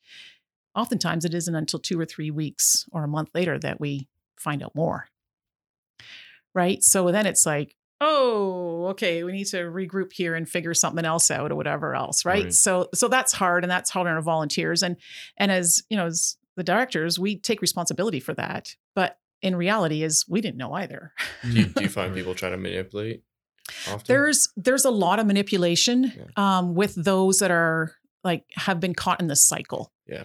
oftentimes it isn't until two or three weeks or a month later that we find out more. Right. So then it's like, oh, okay, we need to regroup here and figure something else out or whatever else. Right? right. So so that's hard and that's hard on our volunteers. And and as you know, as the directors, we take responsibility for that. But in reality is we didn't know either. do, you, do you find people trying to manipulate? Often? There's there's a lot of manipulation yeah. um, with those that are like have been caught in the cycle. Yeah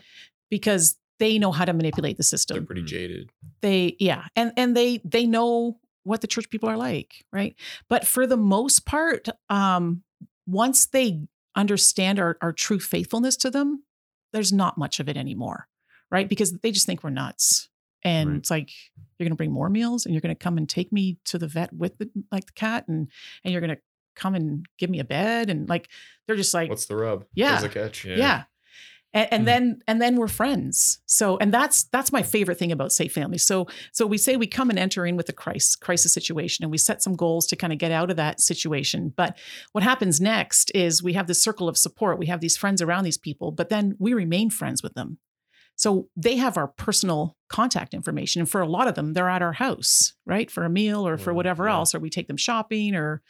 because they know how to manipulate the system. They're pretty jaded. They yeah, and and they they know what the church people are like, right? But for the most part, um, once they understand our, our true faithfulness to them, there's not much of it anymore, right? Because they just think we're nuts. And right. it's like you're going to bring more meals, and you're going to come and take me to the vet with the like the cat, and and you're going to come and give me a bed, and like they're just like, what's the rub? Yeah, the catch? Yeah. yeah. And, and mm. then and then we're friends. So and that's that's my favorite thing about safe families so so we say we come and enter in with a crisis crisis situation and we set some goals to kind of get out of that situation. But what happens next is we have this circle of support. We have these friends around these people but then we remain friends with them. So they have our personal contact information and for a lot of them they're at our house right? For a meal or for whatever yeah. else or we take them shopping or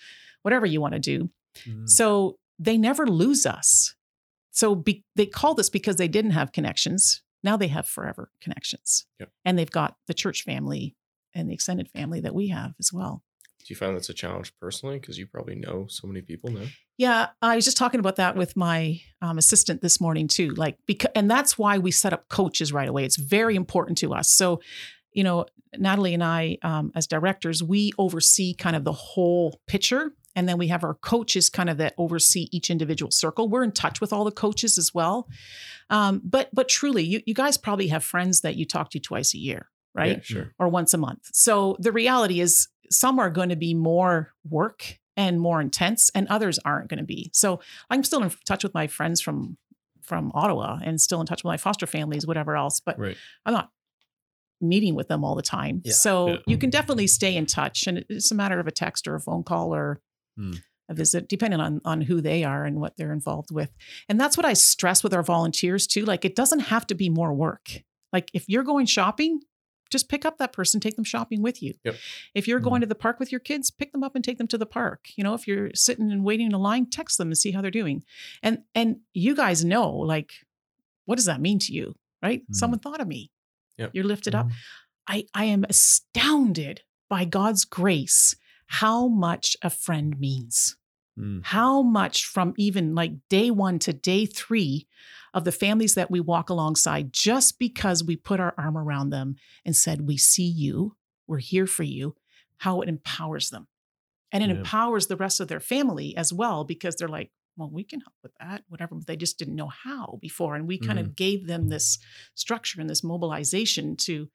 whatever you want to do. Mm. so they never lose us so be, they call this because they didn't have connections. Now they have forever connections. Yep. And they've got the church family and the extended family that we have as well. Do you find that's a challenge personally? Because you probably know so many people now. Yeah, I was just talking about that with my um, assistant this morning too. Like, because and that's why we set up coaches right away. It's very important to us. So, you know, Natalie and I, um, as directors, we oversee kind of the whole picture and then we have our coaches kind of that oversee each individual circle. We're in touch with all the coaches as well. Um, but but truly, you, you guys probably have friends that you talk to twice a year, right? Yeah, sure. Or once a month. So the reality is some are going to be more work and more intense and others aren't going to be. So I'm still in touch with my friends from from Ottawa and still in touch with my foster families, whatever else. But right. I'm not meeting with them all the time. Yeah. So yeah. you can definitely stay in touch. And it's a matter of a text or a phone call or mm. a visit, depending on on who they are and what they're involved with. And that's what I stress with our volunteers too. Like it doesn't have to be more work. Like if you're going shopping, just pick up that person, take them shopping with you. Yep. If you're going mm-hmm. to the park with your kids, pick them up and take them to the park. You know, if you're sitting and waiting in a line, text them and see how they're doing. And and you guys know, like, what does that mean to you? Right? Mm-hmm. Someone thought of me. Yep. You're lifted mm-hmm. up. I I am astounded by God's grace how much a friend means. Mm. How much from even like day one to day three of the families that we walk alongside, just because we put our arm around them and said, We see you, we're here for you, how it empowers them. And it yeah. empowers the rest of their family as well, because they're like, well, we can help with that, whatever. But they just didn't know how before. And we kind mm. of gave them this structure and this mobilization to,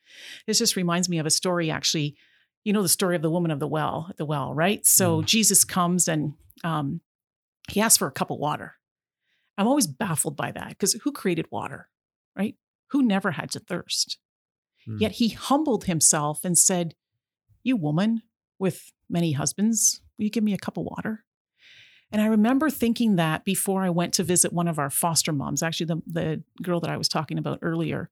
this just reminds me of a story actually you know the story of the woman of the well at the well, right? So mm. Jesus comes and um, he asks for a cup of water. I'm always baffled by that because who created water, right? Who never had to thirst? Mm. Yet he humbled himself and said, You woman with many husbands, will you give me a cup of water? And I remember thinking that before I went to visit one of our foster moms, actually, the, the girl that I was talking about earlier.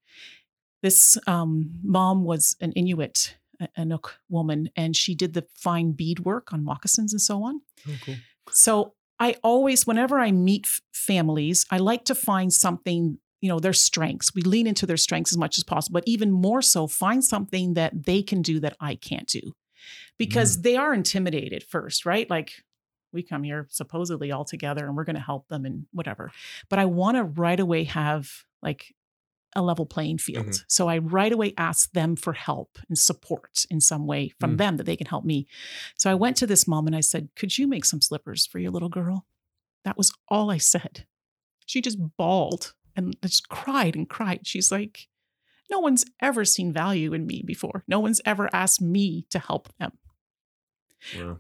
This um, mom was an Inuit Inuk woman, and she did the fine bead work on moccasins and so on. Oh, cool. So I always, whenever I meet f- families, I like to find something, you know, their strengths. We lean into their strengths as much as possible, but even more so, find something that they can do that I can't do because mm. they are intimidated first, right? Like, we come here supposedly all together and we're going to help them and whatever. But I want to right away have like a level playing field. Mm-hmm. So I right away asked them for help and support in some way from mm. them that they can help me. So I went to this mom and I said, Could you make some slippers for your little girl? That was all I said. She just bawled and just cried and cried. She's like, No one's ever seen value in me before. No one's ever asked me to help them.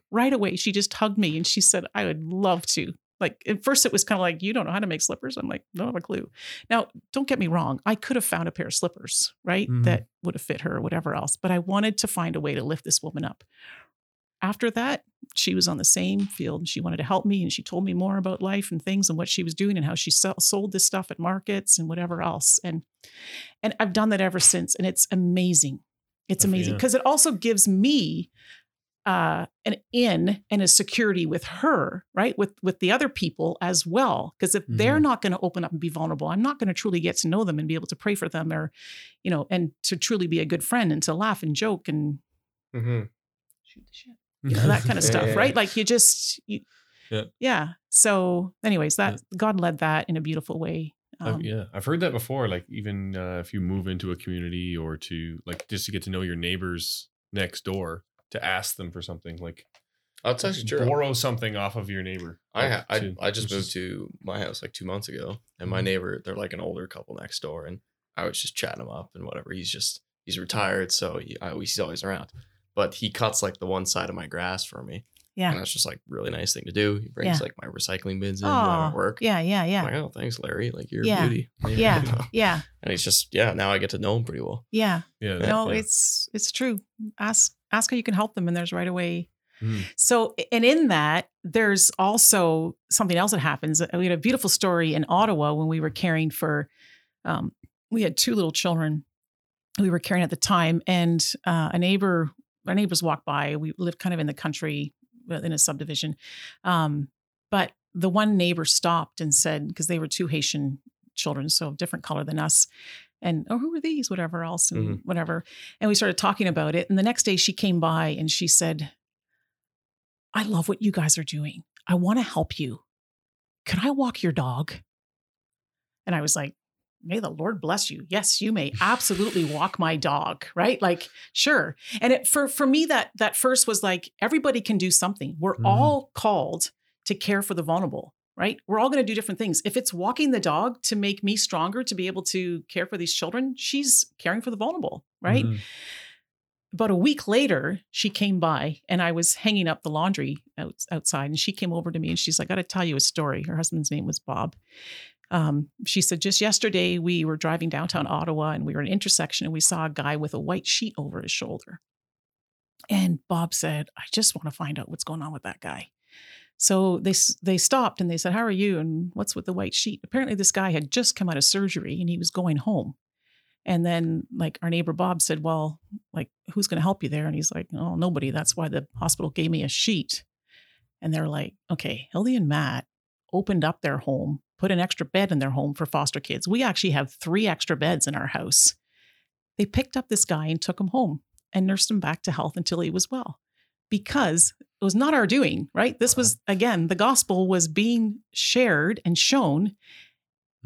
Right away, she just hugged me and she said, I would love to. Like at first it was kind of like, you don't know how to make slippers. I'm like, don't have a clue. Now, don't get me wrong. I could have found a pair of slippers, right? Mm-hmm. That would have fit her or whatever else. But I wanted to find a way to lift this woman up. After that, she was on the same field. And she wanted to help me and she told me more about life and things and what she was doing and how she sell, sold this stuff at markets and whatever else. And and I've done that ever since. And it's amazing. It's amazing because yeah. it also gives me uh, an in and a security with her, right? With with the other people as well. Because if mm-hmm. they're not going to open up and be vulnerable, I'm not going to truly get to know them and be able to pray for them, or you know, and to truly be a good friend and to laugh and joke and mm-hmm. shoot the shit, you know, that kind of stuff, yeah, right? Like you just, you, yeah, yeah. So, anyways, that yeah. God led that in a beautiful way. Um, I've, yeah, I've heard that before. Like even uh, if you move into a community or to like just to get to know your neighbors next door to ask them for something like I'll you true. Borrow something off of your neighbor. I ha- I, I just moved to my house like two months ago, and my mm-hmm. neighbor they're like an older couple next door, and I was just chatting him up and whatever. He's just he's retired, so he, I, he's always around. But he cuts like the one side of my grass for me, Yeah. And that's just like really nice thing to do. He brings yeah. like my recycling bins in when I'm at work. Yeah, yeah, yeah. I'm like, oh, thanks, Larry. Like you're yeah. a beauty. Yeah. Yeah. yeah. And he's just, yeah, now I get to know him pretty well. Yeah. Yeah. No, yeah. it's it's true. Ask ask how you can help them and there's right away. Mm. So and in that, there's also something else that happens. We had a beautiful story in Ottawa when we were caring for um, we had two little children we were caring at the time and uh, a neighbor our neighbors walked by we lived kind of in the country uh, in a subdivision um, but the one neighbor stopped and said because they were two haitian children so different color than us and oh who are these whatever else and mm-hmm. whatever and we started talking about it and the next day she came by and she said i love what you guys are doing i want to help you can i walk your dog and i was like may the Lord bless you. Yes, you may absolutely walk my dog, right? Like, sure. And it, for for me, that that first was like everybody can do something. We're mm-hmm. all called to care for the vulnerable, right? We're all going to do different things. If it's walking the dog to make me stronger to be able to care for these children, she's caring for the vulnerable, right? Mm-hmm. About a week later, she came by and I was hanging up the laundry out, outside. And she came over to me and she's like, I got to tell you a story. Her husband's name was Bob. Um, she said, just yesterday we were driving downtown Ottawa and we were in an intersection and we saw a guy with a white sheet over his shoulder. And Bob said, I just want to find out what's going on with that guy. So they they stopped and they said, "How are you? And what's with the white sheet?" Apparently, this guy had just come out of surgery and he was going home. And then, like our neighbor Bob said, "Well, like who's going to help you there?" And he's like, "Oh, nobody. That's why the hospital gave me a sheet." And they're like, "Okay, Hildy and Matt opened up their home put an extra bed in their home for foster kids. We actually have three extra beds in our house. They picked up this guy and took him home and nursed him back to health until he was well because it was not our doing, right? This was, again, the gospel was being shared and shown,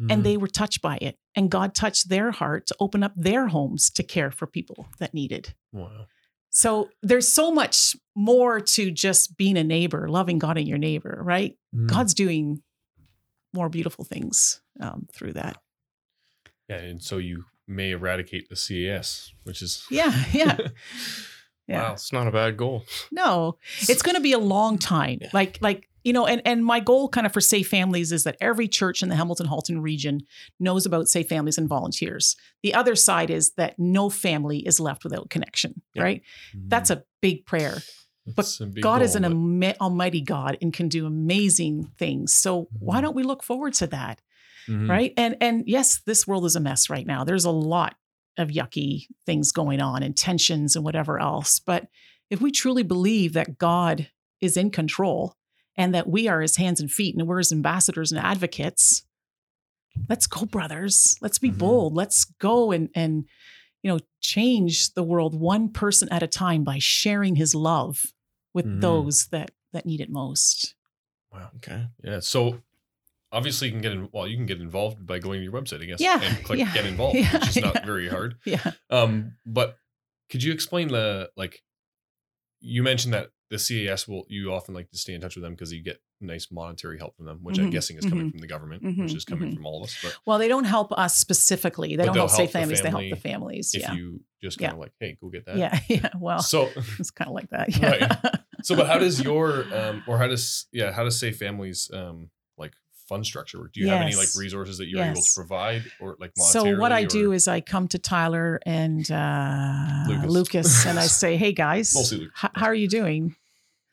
mm. and they were touched by it. And God touched their heart to open up their homes to care for people that needed. Wow. So there's so much more to just being a neighbor, loving God and your neighbor, right? Mm. God's doing more beautiful things um, through that. Yeah, and so you may eradicate the CAS, which is yeah, yeah. Yeah. Wow, it's not a bad goal. No, it's going to be a long time. Yeah. Like, like you know, and and my goal, kind of for Safe Families, is that every church in the Hamilton Halton region knows about Safe Families and volunteers. The other side is that no family is left without connection. Yeah. Right? Mm-hmm. That's a big prayer but God goal, is an but... almighty God and can do amazing things. So mm-hmm. why don't we look forward to that? Mm-hmm. Right? And and yes, this world is a mess right now. There's a lot of yucky things going on and tensions and whatever else. But if we truly believe that God is in control and that we are his hands and feet and we're his ambassadors and advocates, let's go, brothers. Let's be mm-hmm. bold. Let's go and and you know change the world one person at a time by sharing his love with mm-hmm. those that that need it most. Wow. Okay. Yeah. So obviously you can get in, well, you can get involved by going to your website, I guess, yeah, and click yeah, get involved, yeah, which is not very hard. Yeah. Um, but could you explain the like you mentioned that the CAS will you often like to stay in touch with them because you get nice monetary help from them, which mm-hmm, I'm guessing is coming mm-hmm, from the government, mm-hmm, which is coming mm-hmm. from all of us. But well, they don't help us specifically. They don't help safe families. Family they help the families. If yeah. you just kind of like, hey, go get that. Yeah, yeah. Well, so it's kind of like that. Yeah. Right. So, but how does your um or how does yeah how does safe families um fund structure work? Do you yes. have any like resources that you're yes. able to provide or like So what I or? do is I come to Tyler and uh, Lucas, Lucas and I say, hey guys, h- how are you doing?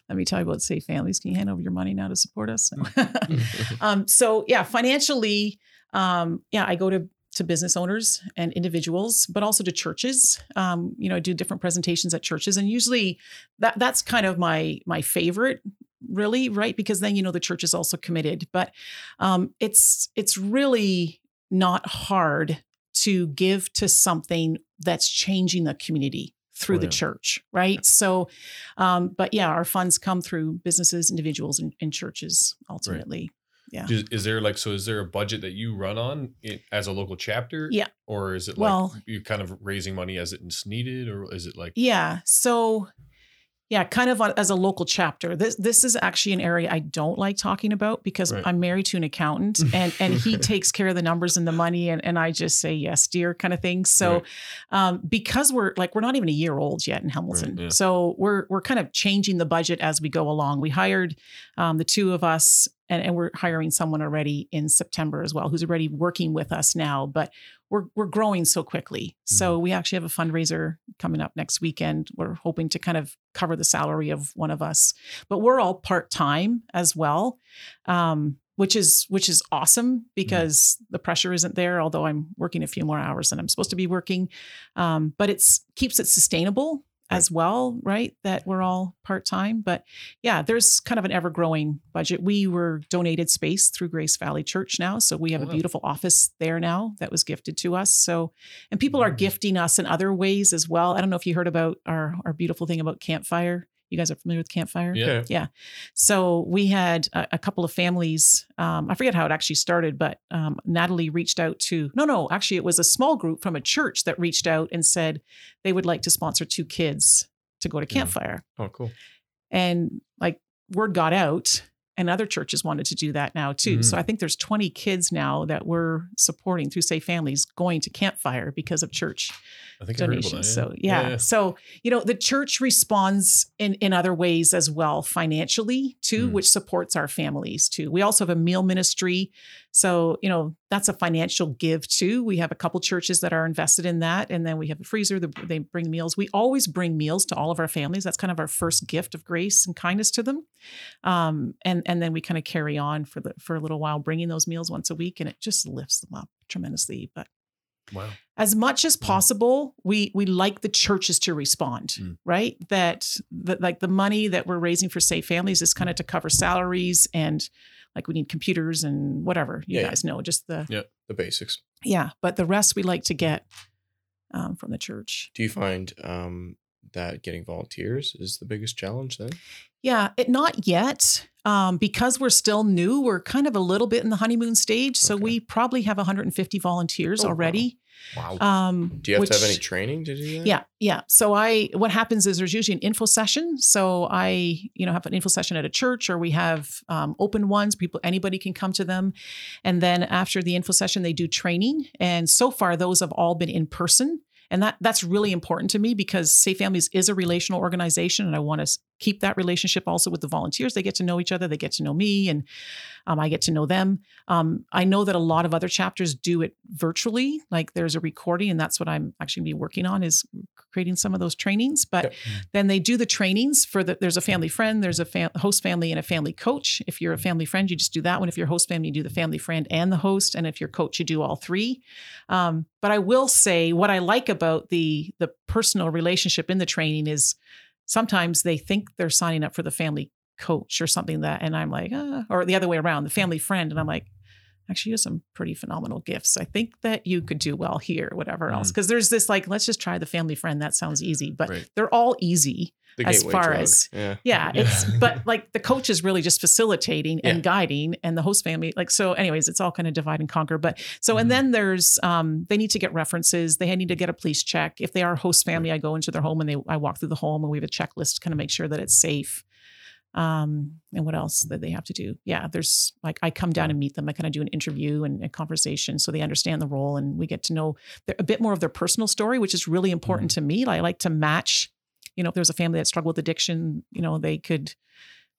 let me tell you about Safe Families. Can you hand over your money now to support us? um, so yeah, financially, um, yeah, I go to to business owners and individuals, but also to churches. Um, you know, I do different presentations at churches, and usually that that's kind of my my favorite, really, right? Because then you know the church is also committed. But um, it's it's really not hard to give to something that's changing the community through oh, the church, right? So, um, but yeah, our funds come through businesses, individuals, and, and churches ultimately. Right. Yeah. Is there like so? Is there a budget that you run on it, as a local chapter? Yeah. Or is it like well, you kind of raising money as it's needed, or is it like? Yeah. So, yeah, kind of as a local chapter. This this is actually an area I don't like talking about because right. I'm married to an accountant and and he takes care of the numbers and the money and, and I just say yes, dear, kind of thing. So right. um, because we're like we're not even a year old yet in Hamilton, right, yeah. so we're we're kind of changing the budget as we go along. We hired um, the two of us and, and we're hiring someone already in September as well, who's already working with us now. But we're we're growing so quickly. Mm-hmm. So we actually have a fundraiser coming up next weekend. We're hoping to kind of cover the salary of one of us, but we're all part time as well. Um, which is which is awesome mm-hmm. because mm. the pressure isn't there although i'm working a few more hours than i'm supposed to be working um, but it's keeps it sustainable as well, right? That we're all part time. But yeah, there's kind of an ever growing budget. We were donated space through Grace Valley Church now. So we have oh. a beautiful office there now that was gifted to us. So, and people mm-hmm. are gifting us in other ways as well. I don't know if you heard about our, our beautiful thing about Campfire. You guys are familiar with Campfire? Yeah. Yeah. So we had a, a couple of families. Um, I forget how it actually started, but um, Natalie reached out to, no, no, actually, it was a small group from a church that reached out and said they would like to sponsor two kids to go to Campfire. Yeah. Oh, cool. And like word got out and other churches wanted to do that now too. Mm-hmm. So I think there's 20 kids now that we're supporting through Safe Families going to Campfire because of church donations. That, yeah. So yeah. Yeah, yeah. so you know the church responds in in other ways as well financially too, mm. which supports our families too. We also have a meal ministry so, you know, that's a financial give too. We have a couple churches that are invested in that. And then we have a freezer, they bring meals. We always bring meals to all of our families. That's kind of our first gift of grace and kindness to them. Um, and, and then we kind of carry on for the for a little while, bringing those meals once a week, and it just lifts them up tremendously. But Wow. As much as possible, we we like the churches to respond, mm. right? That that like the money that we're raising for safe families is kind of to cover salaries and like we need computers and whatever you yeah, guys know, just the yeah the basics. Yeah, but the rest we like to get um, from the church. Do you find um, that getting volunteers is the biggest challenge then? Yeah, it not yet. Um, because we're still new, we're kind of a little bit in the honeymoon stage. So okay. we probably have 150 volunteers oh, already. Wow. Um, do you have which, to have any training to do that? Yeah, yeah. So I, what happens is there's usually an info session. So I, you know, have an info session at a church, or we have um, open ones. People, anybody can come to them, and then after the info session, they do training. And so far, those have all been in person. And that that's really important to me because Safe Families is a relational organization, and I want to keep that relationship also with the volunteers. They get to know each other, they get to know me, and um, I get to know them. Um, I know that a lot of other chapters do it virtually, like there's a recording, and that's what I'm actually be working on is creating some of those trainings. But yep. then they do the trainings for the. There's a family friend, there's a fam- host family, and a family coach. If you're a family friend, you just do that one. If you're host family, you do the family friend and the host, and if you're coach, you do all three. Um, but I will say what I like about the the personal relationship in the training is sometimes they think they're signing up for the family coach or something that and i'm like uh, or the other way around the family friend and i'm like actually you have some pretty phenomenal gifts i think that you could do well here whatever mm. else because there's this like let's just try the family friend that sounds easy but right. they're all easy the as far drug. as yeah. yeah it's but like the coach is really just facilitating and yeah. guiding and the host family like so anyways it's all kind of divide and conquer but so mm-hmm. and then there's um they need to get references they need to get a police check if they are host family i go into their home and they i walk through the home and we have a checklist to kind of make sure that it's safe um and what else that they have to do yeah there's like i come down and meet them i kind of do an interview and a conversation so they understand the role and we get to know a bit more of their personal story which is really important mm-hmm. to me i like to match you know, if there's a family that struggled with addiction, you know, they could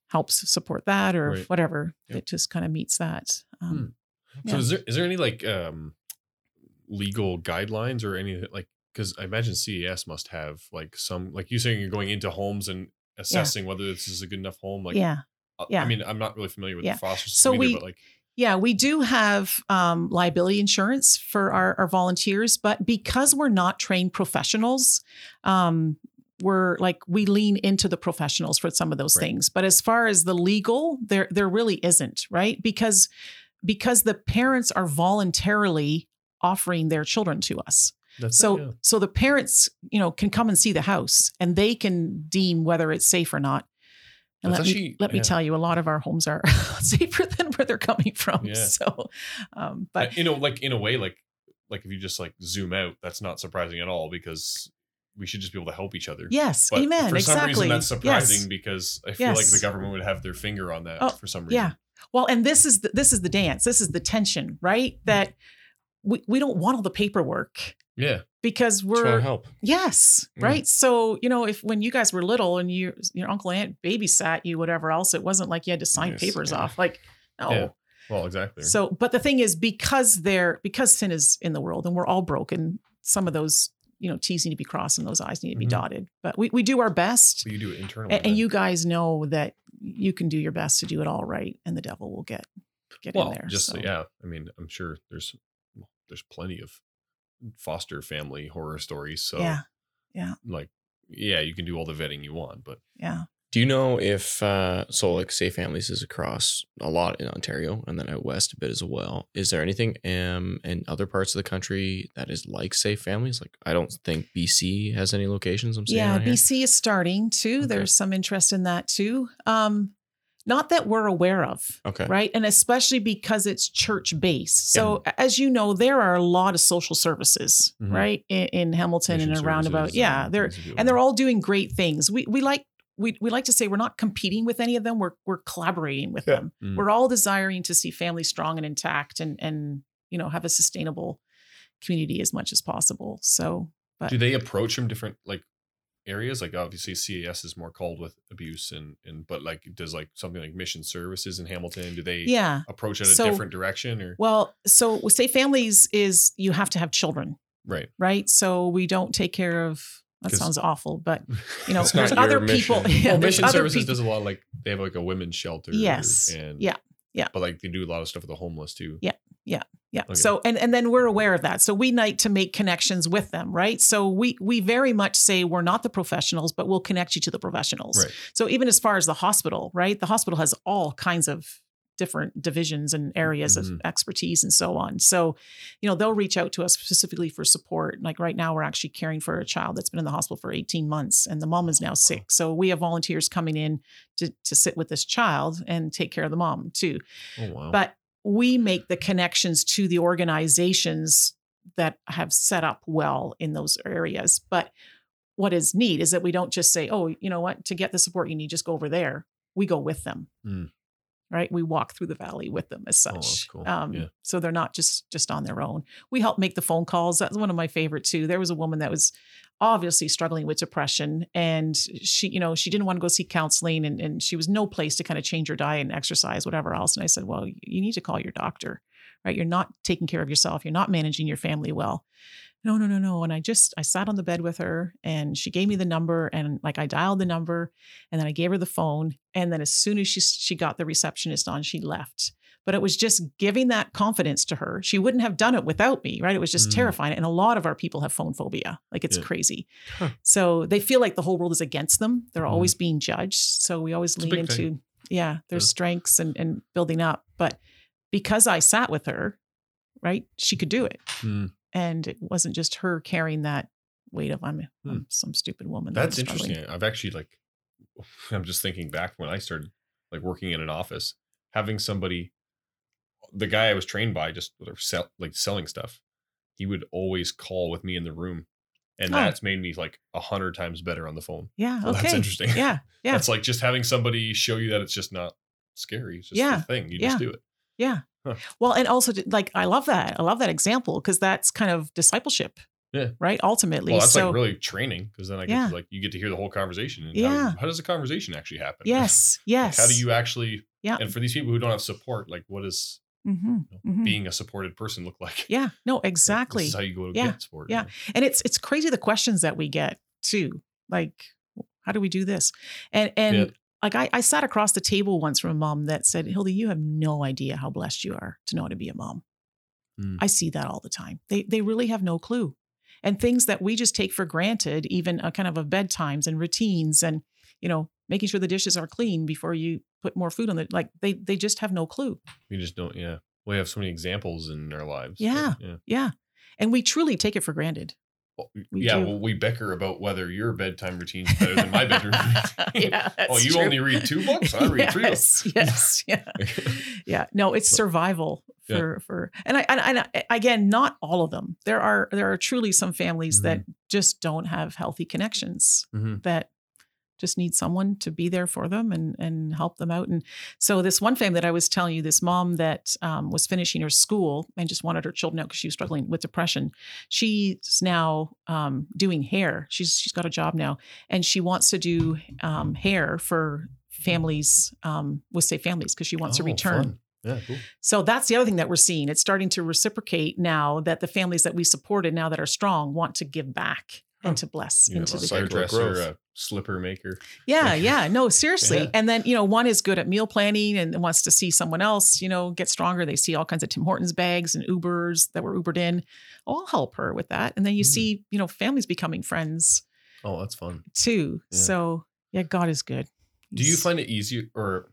help support that or right. whatever. Yep. It just kind of meets that. Um, hmm. So yeah. is there is there any like um, legal guidelines or any like because I imagine CAS must have like some like you saying you're going into homes and assessing yeah. whether this is a good enough home. Like yeah, uh, yeah. I mean, I'm not really familiar with yeah. the foster system so either, we, but like yeah, we do have um, liability insurance for our, our, volunteers, but because we're not trained professionals, um, we're like we lean into the professionals for some of those right. things but as far as the legal there there really isn't right because because the parents are voluntarily offering their children to us That's so it, yeah. so the parents you know can come and see the house and they can deem whether it's safe or not and That's let actually, me let yeah. me tell you, a lot of our homes are safer than where they're coming from. Yeah. So, um, but you know, like in a way, like like if you just like zoom out, that's not surprising at all because we should just be able to help each other. Yes, But amen. For some exactly. reason, that's surprising Yes. because I feel like the government would have their finger on that Oh, for some reason. Yeah. Well, and this is the, this is the dance. This is the tension, right? That we, we don't want all the paperwork Yeah. because we're help. yes, Mm. right. So you know, if when you guys were little and you your uncle aunt babysat you, whatever else, it wasn't like you had to sign Yes, papers yeah. off. Like no. Yeah. Well, exactly. So, but the thing is, because they're because sin is in the world and we're all broken, some of those you know T's need to be crossed and those I's need to be Mhm. dotted. But we we do our best, So you do it internally. and, and you guys know that you can do your best to do it all right, and the devil will get get well, in there. just so. yeah. I mean, I'm sure there's there's plenty of foster family horror stories. So yeah, yeah, like, yeah, you can do all the vetting you want, but yeah. Do you know if uh so like Safe Families is across a lot in Ontario and then out west a bit as well? Is there anything um in other parts of the country that is like Safe Families? Like I don't think BC has any locations. I'm seeing Yeah. BC is starting too. Okay. There's some interest in that too. Um, not that we're aware of. Okay. right? And especially because it's church based. So, as you know, there are a lot of social services, Mhm. right, in, in Hamilton mission and around about. Yeah, they're things to do and they're all doing great things. We we like we we like to say we're not competing with any of them. We're we're collaborating with Yeah. them. Mm. We're all desiring to see families strong and intact, and and you know have a sustainable community as much as possible. So, but Do they approach from different like areas? Like obviously CAS is more called with abuse and and but like does like something like mission services in Hamilton, do they yeah. approach it a different direction or Well, so Safe Families is you have to have children, right? right? So we don't take care of. that sounds awful, but you know, there's other mission. people. Yeah, well, mission services people. does a lot of, like they have like a women's shelter. Yes. And Yeah. Yeah. But like they do a lot of stuff with the homeless too. Yeah. Yeah. Okay. So and and then we're aware of that. So we like to make connections with them, right? So we we very much say we're not the professionals, but we'll connect you to the professionals. Right. So even as far as the hospital, right? The hospital has all kinds of different divisions and areas Mhm. of expertise and so on. So, you know, they'll reach out to us specifically for support. Like right now, we're actually caring for a child that's been in the hospital for 18 months and the mom is now sick. So we have volunteers coming in to, to sit with this child and take care of the mom too Oh wow. but we make the connections to the organizations that have set up well in those areas. But what is neat is that we don't just say oh you know what? To get the support you need just go over there. We go with them. Mm. Right? We walk through the valley with them as Oh, such cool. um, Yeah. so they're not just just on their own. We help make the phone calls that's one of my favorite too. There was a woman that was obviously struggling with depression and she you know she didn't want to go see counseling and, and she was no place to kind of change her diet and exercise whatever else and i said well you need to call your doctor right? You're not taking care of yourself you're not managing your family well no no no no and i just i sat on the bed with her and she gave me the number and like i dialed the number and then i gave her the phone and then as soon as she she got the receptionist on she left but it was just giving that confidence to her she wouldn't have done it without me right it was just Mm. terrifying and a lot of our people have phone phobia like it's Yeah. crazy Huh. so they feel like the whole world is against them they're Mhm. always being judged so we always It's lean into thing. yeah their Yeah. strengths and, and building up but because i sat with her right she could do it Hmm. And it wasn't just her carrying that weight of i'm, Hmm. I'm some stupid woman That's interesting. I've actually like I'm just thinking back when I started like working in an office, having somebody the guy I was trained by just sell like selling stuff, he would always call with me in the room. And Oh. that's made me like a hundred times better on the phone. yeah okay that's interesting. yeah yeah That's like just having somebody show you that it's just not scary. It's just Yeah. a thing. You Yeah. just do it. Yeah. Huh. Well, and also like I love that. I love that example because that's kind of discipleship. Yeah. Right. Ultimately. Well, that's so like really training because then I get Yeah. to like you get to hear the whole conversation. And Yeah. How, how does the conversation actually happen? yes, Like, yes. how do you actually? Yeah. And for these people who don't have support, like what is does hmm you know, being a supported person look like? Yeah. No. Like, Exactly. This is how you go to Yeah, get support. yeah. and it's it's crazy the questions that we get too. Like, how do we do this? And and. Like I, I sat across the table once from a mom that said, Hildy, you have no idea how blessed you are to know how to be a mom. Mm. I see that all the time. They they really have no clue. And things that we just take for granted, even a kind of a bedtimes and routines and, you know, making sure the dishes are clean before you put more food on the like they they just have no clue. We just don't. Yeah. We have so many examples in our lives. but, Yeah. Yeah. Yeah. And we truly take it for granted. We yeah, do. well, we bicker about whether your bedtime routine is better than my bedroom routine. yeah, oh, you true. only read two books. I read yes, three. Yes, yeah, yeah. No, it's survival for yeah. for, and I, and I, again, not all of them. There are there are truly some families mm-hmm. that just don't have healthy connections mm-hmm. that just need someone to be there for them and and help them out. And so this one family that I was telling you, this mom that um, was finishing her school and just wanted her children out because she was struggling with depression. She's now um, doing hair. She's she's got a job now, and she wants to do um, hair for families um, with Safe Families because she wants oh, to return. Fun. Yeah, cool. So that's the other thing that we're seeing. It's starting to reciprocate now that the families that we supported now that are strong want to give back and to bless you into know, the dresser, or a slipper maker. Yeah, yeah. No, seriously. Yeah. And then, you know, one is good at meal planning and wants to see someone else, you know, get stronger. They see all kinds of Tim Hortons bags and Ubers that were Ubered in. Oh, I'll help her with that. And then you mm. see, you know, families becoming friends. Oh, that's fun. Too. Yeah. So yeah, God is good. He's, Do you find it easier or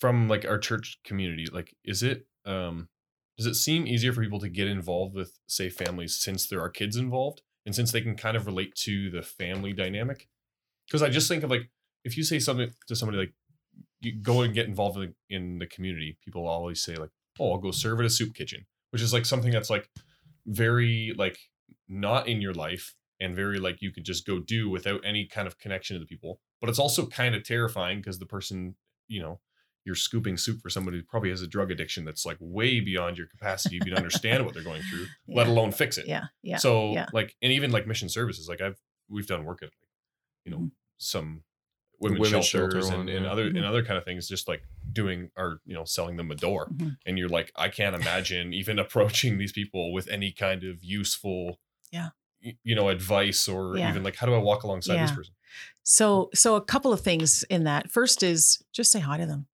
from like our church community, like is it um does it seem easier for people to get involved with Safe Families since there are kids involved? And since they can kind of relate to the family dynamic because i just think of like if you say something to somebody like you go and get involved in, in the community people always say like oh i'll go serve at a soup kitchen which is like something that's like very like not in your life and very like you can just go do without any kind of connection to the people but it's also kind of terrifying because the person you know you're scooping soup for somebody who probably has a drug addiction that's like way beyond your capacity to understand what they're going through, yeah. let alone fix it. Yeah. Yeah. So yeah. like, and even like mission services, like I've, we've done work at, you know, mm-hmm. some women, women shelters shelter and, and other, mm-hmm. and other kind of things, just like doing or, you know, selling them a door. Mm-hmm. And you're like, I can't imagine even approaching these people with any kind of useful, yeah, you know, advice or yeah. even like, how do I walk alongside yeah. this person? So, so a couple of things in that. First is just say hi to them.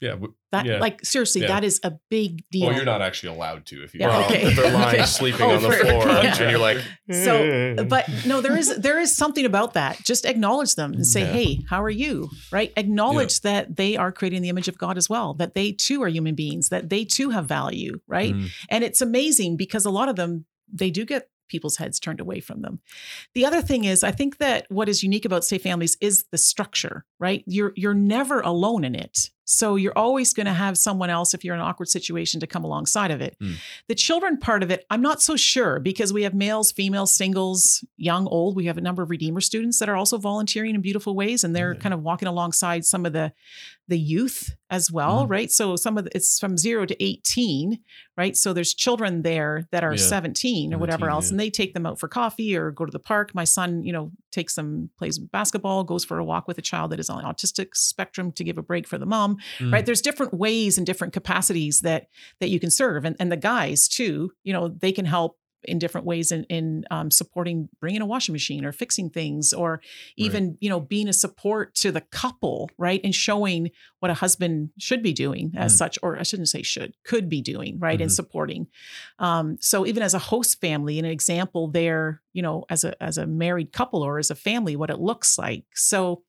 Yeah. That yeah. like seriously, yeah. that is a big deal. Well, you're not actually allowed to if you yeah, well, if they're lying okay. sleeping oh, on the floor and you're like So but no, there is there is something about that. Just acknowledge them and say, Hey, how are you? Right? Acknowledge that they are creating the image of God as well, that they too are human beings, that they too have value, right? Mm. And it's amazing because a lot of them they do get people's heads turned away from them. The other thing is I think that what is unique about safe families is the structure, right? You're you're never alone in it. So you're always going to have someone else if you're in an awkward situation to come alongside of it. Mm. The children part of it, I'm not so sure because we have males, females, singles, young, old. We have a number of Redeemer students that are also volunteering in beautiful ways and they're kind of walking alongside some of the the youth as well, mm. right? So some of the, it's from 0 to 18, right? So there's children there that are yeah. 17 or whatever else yeah. and they take them out for coffee or go to the park. My son, you know, takes them plays basketball, goes for a walk with a child that is on the autistic spectrum to give a break for the mom mm. right there's different ways and different capacities that that you can serve and, and the guys too you know they can help in different ways in, in um, supporting bringing a washing machine or fixing things or even right. you know being a support to the couple right and showing what a husband should be doing as mm. such or i shouldn't say should could be doing right mm-hmm. and supporting um, so even as a host family an example there you know as a as a married couple or as a family what it looks like so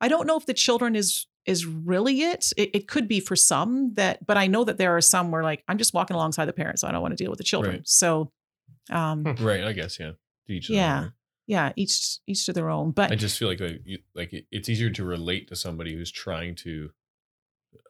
i don't know if the children is is really it. it. it. could be for some that, but I know that there are some where like I'm just walking alongside the parents, so I don't want to deal with the children. Right. So, um, right, I guess yeah, each yeah, yeah, each each to their own. But I just feel like like, like it's easier to relate to somebody who's trying to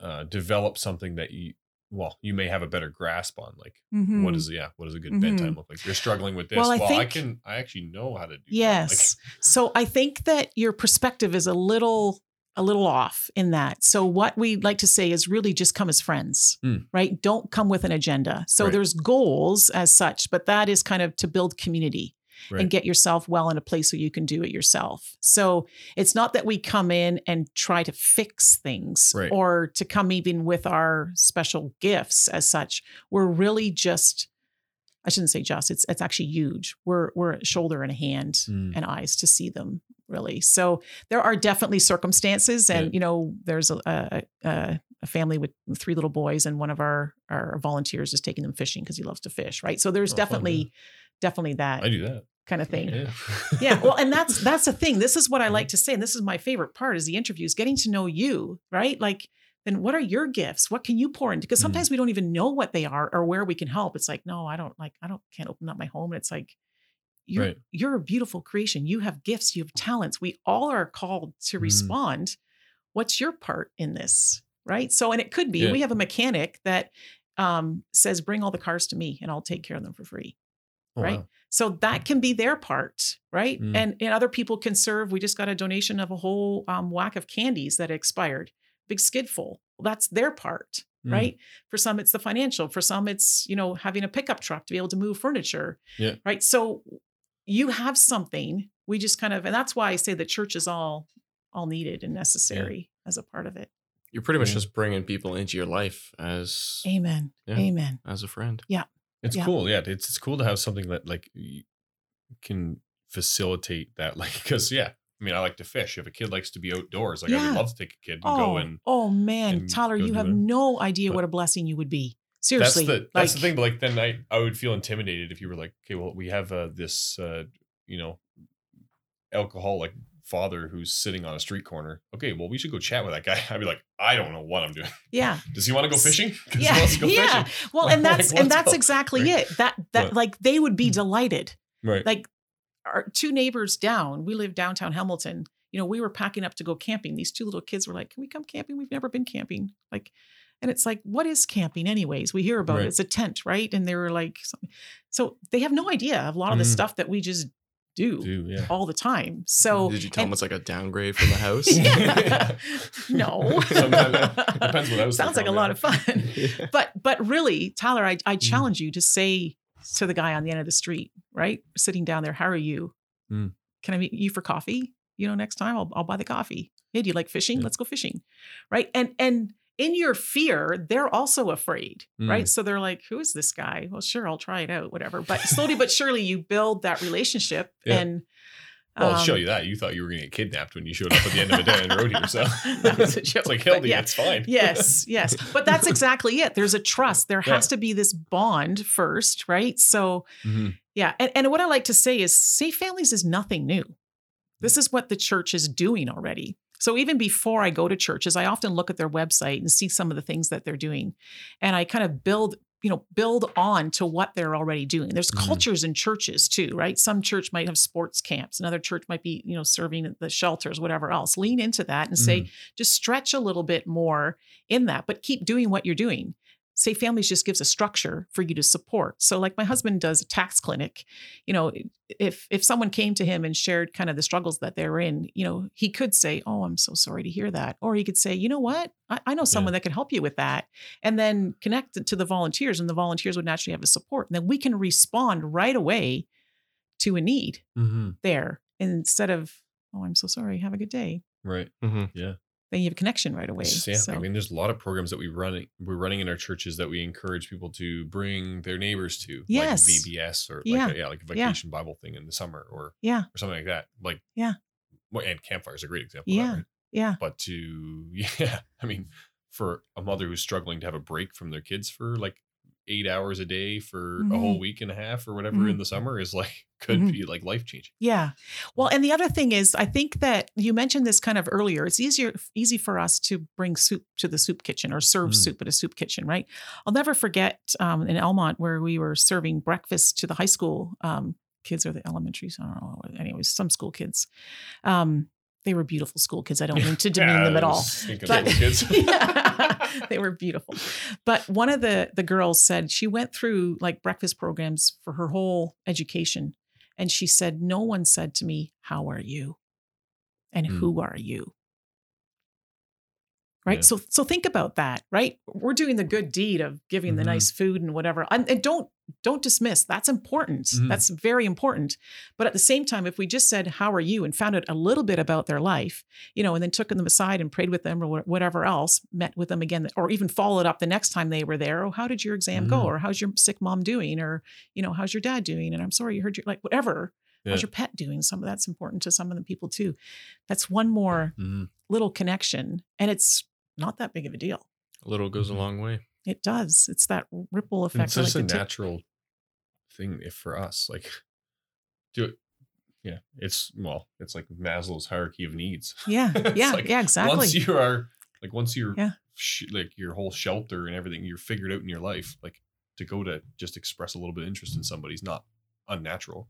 uh, develop something that you well you may have a better grasp on like mm-hmm. what is yeah what does a good mm-hmm. bedtime look like you're struggling with this well, I, well, think, I can i actually know how to do yes like, so i think that your perspective is a little a little off in that. So what we like to say is really just come as friends, mm. right? Don't come with an agenda. So right. there's goals as such, but that is kind of to build community. Right. and get yourself well in a place where you can do it yourself. So it's not that we come in and try to fix things right. or to come even with our special gifts as such. We're really just I shouldn't say just, it's it's actually huge. We're we're a shoulder and a hand mm. and eyes to see them really. So there are definitely circumstances, and yeah. you know, there's a, a, a, family with three little boys, and one of our our volunteers is taking them fishing because he loves to fish, right? So there's oh, definitely fun, definitely that. I do that kind of thing. Yeah. yeah. Well, and that's that's the thing. This is what I like to say, and this is my favorite part: is the interviews, getting to know you, right? Like then what are your gifts? What can you pour into? Because mm. sometimes mm. we don't even know what they are or where we can help. It's like, no, I don't like, I don't, can't open up my home. And it's like, You're, right. you're a beautiful creation. You have gifts, you have talents. We all are called to mm. respond. What's your part in this? Right. So, and it could be yeah. we have a mechanic that um, says, bring all the cars to me and I'll take care of them for free. Oh, right. Wow. So that can be their part, right? Mm. And and other people can serve. We just got a donation of a whole um, whack of candies that expired, big skid full. Well, that's their part, mm. right? For some, it's the financial. For some, it's you know having a pickup truck to be able to move furniture, yeah. right? So you have something. We just kind of, and that's why I say the church is all all needed and necessary yeah. as a part of it. You're pretty much yeah. just bringing people into your life as Amen. Yeah, Amen. As a friend. Yeah. It's yeah. cool. Yeah. It's, it's cool to have something that like can facilitate that. Like, cause yeah, I mean, I like to fish. If a kid likes to be outdoors, like yeah. I would love to take a kid and oh, go and. Oh man, and Tyler, you have no idea but what a blessing you would be. Seriously, that's the that's like, the thing. But like, then I I would feel intimidated if you were like, okay, well, we have uh, this, uh, you know, alcoholic father who's sitting on a street corner. Okay, well, we should go chat with that guy. I'd be like, I don't know what I'm doing. Yeah. Does he want to go fishing? Yeah. yeah. Fishing. Well, and that's like, and that's go. exactly right. it. That that like they would be hmm. delighted. Right. Like our two neighbors down. We live downtown Hamilton. You know, we were packing up to go camping. These two little kids were like, "Can we come camping? We've never been camping." Like, and it's like, what is camping, anyways? We hear about right. it. It's a tent, right? And they were like, so they have no idea of a lot of the mm. stuff that we just do, do yeah. all the time. So did you tell and, them it's like a downgrade from the house? no. depends what house. Sounds like a lot of fun. yeah. But but really, Tyler, I, I mm. challenge mm. you to say to the guy on the end of the street, right, sitting down there, "How are you? Mm. Can I meet you for coffee? You know, next time I'll I'll buy the coffee. Hey, do you like fishing? Yeah. Let's go fishing, right? And and in your fear, they're also afraid, mm. right? So they're like, who is this guy? Well, sure, I'll try it out, whatever. But slowly but surely you build that relationship yeah. and well, I'll show um you that. You thought you were going to get kidnapped when you showed up at the end of the day and rode here. So that was a joke. it's like, Hildy, yeah. it's fine. yes, yes. But that's exactly it. There's a trust. There has yeah. to be this bond first, right? So, mm-hmm. yeah. And, and what I like to say is safe families is nothing new. This is what the church is doing already. So even before I go to churches, I often look at their website and see some of the things that they're doing. And I kind of build you know build on to what they're already doing there's mm-hmm. cultures in churches too right some church might have sports camps another church might be you know serving the shelters whatever else lean into that and say mm-hmm. just stretch a little bit more in that but keep doing what you're doing Safe Families just gives a structure for you to support. So like my husband does a tax clinic, you know, if if someone came to him and shared kind of the struggles that they're in, you know, he could say, "Oh, I'm so sorry to hear that," or he could say, "You know what? I, I know someone yeah. that can help you with that," and then connect to the volunteers, and the volunteers would naturally have a support, and then we can respond right away to a need mm-hmm. there instead of, "Oh, I'm so sorry. Have a good day." Right. Mm-hmm. Yeah then you have a connection right away. Yeah, so. I mean, there's a lot of programs that we run we're running in our churches that we encourage people to bring their neighbors to, yes. like VBS or yeah. like a, yeah, like a vacation yeah. Bible thing in the summer or yeah, or something like that. Like yeah, well, and campfire is a great example. Yeah, that, right? yeah. But to yeah, I mean, for a mother who's struggling to have a break from their kids for like eight hours a day for mm-hmm. a whole week and a half or whatever mm-hmm. in the summer is like could mm-hmm. be like life changing. Yeah. Well, and the other thing is I think that you mentioned this kind of earlier. It's easier easy for us to bring soup to the soup kitchen or serve mm. soup at a soup kitchen, right? I'll never forget um, in Elmont where we were serving breakfast to the high school um, kids or the elementary. I don't know. Anyways, some school kids. Um, they were beautiful school kids. I don't mean to demean yeah, them at all. But, kids. yeah, they were beautiful. But one of the the girls said she went through like breakfast programs for her whole education, and she said no one said to me, "How are you?" and mm. "Who are you?" Right? Yeah. so so think about that right? We're doing the good deed of giving mm-hmm. the nice food and whatever and, and don't don't dismiss. That's important. Mm-hmm. that's very important. But at the same time if we just said how are you? and found out a little bit about their life you know and then took them aside and prayed with them or whatever else met with them again or even followed up the next time they were there oh how did your exam mm-hmm. go or how's your sick mom doing? or you know how's your dad doing? and i'm sorry you heard your like whatever. Yeah. how's your pet doing? Some of that's important to some of the people too. That's one more mm-hmm. little connection and it's not that big of a deal. A little goes mm-hmm. a long way. It does. It's that ripple effect. it's just like a natural thing if for us. Like do it. Yeah. It's well, it's like Maslow's hierarchy of needs. Yeah. yeah. Like yeah, exactly. Once you are like once you're yeah. Sh- like your whole shelter and everything you're figured out in your life, like to go to just express a little bit of interest in somebody's not unnatural.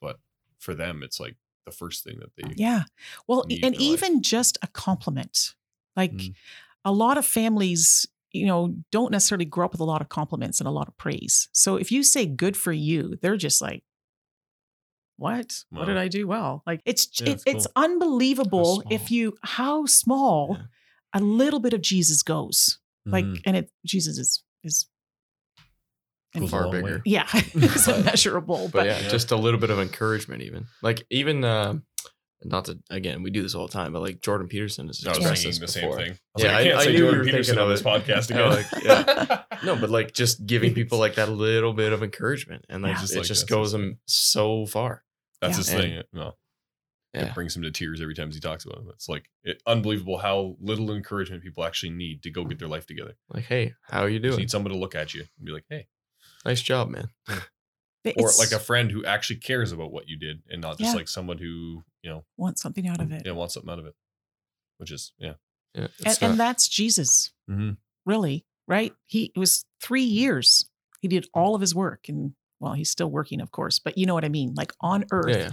but for them, it's like the first thing that they yeah. Well, and even life. just a compliment, like mm. a lot of families you know, don't necessarily grow up with a lot of compliments and a lot of praise. So if you say good for you, they're just like, what? Wow. What did I do well? Like it's yeah, it, it's unbelievable if you how small yeah. a little bit of Jesus goes. Mm-hmm. Like and it Jesus is is far bigger. Yeah, it's immeasurable. But, but yeah, just a little bit of encouragement, even like even uh, not to again, we do this all the time, but like Jordan Peterson is I was thinking the same thing. I yeah, like, I, I, I knew Jordan Peterson on this podcast again. like, yeah. no, but like just giving people like that little bit of encouragement, and like yeah. just, it like just goes them so far. That's yeah. his and, thing. No, yeah. it brings him to tears every time he talks about him. It's like it, unbelievable how little encouragement people actually need to go get their life together. Like, hey, how are you doing? You need someone to look at you and be like, hey, nice job, man. or like a friend who actually cares about what you did and not just yeah. like someone who you know wants something out of it yeah wants something out of it which is yeah yeah and, and, that's jesus mm-hmm. really right he was three years he did all of his work and well he's still working of course but you know what i mean like on earth yeah, yeah.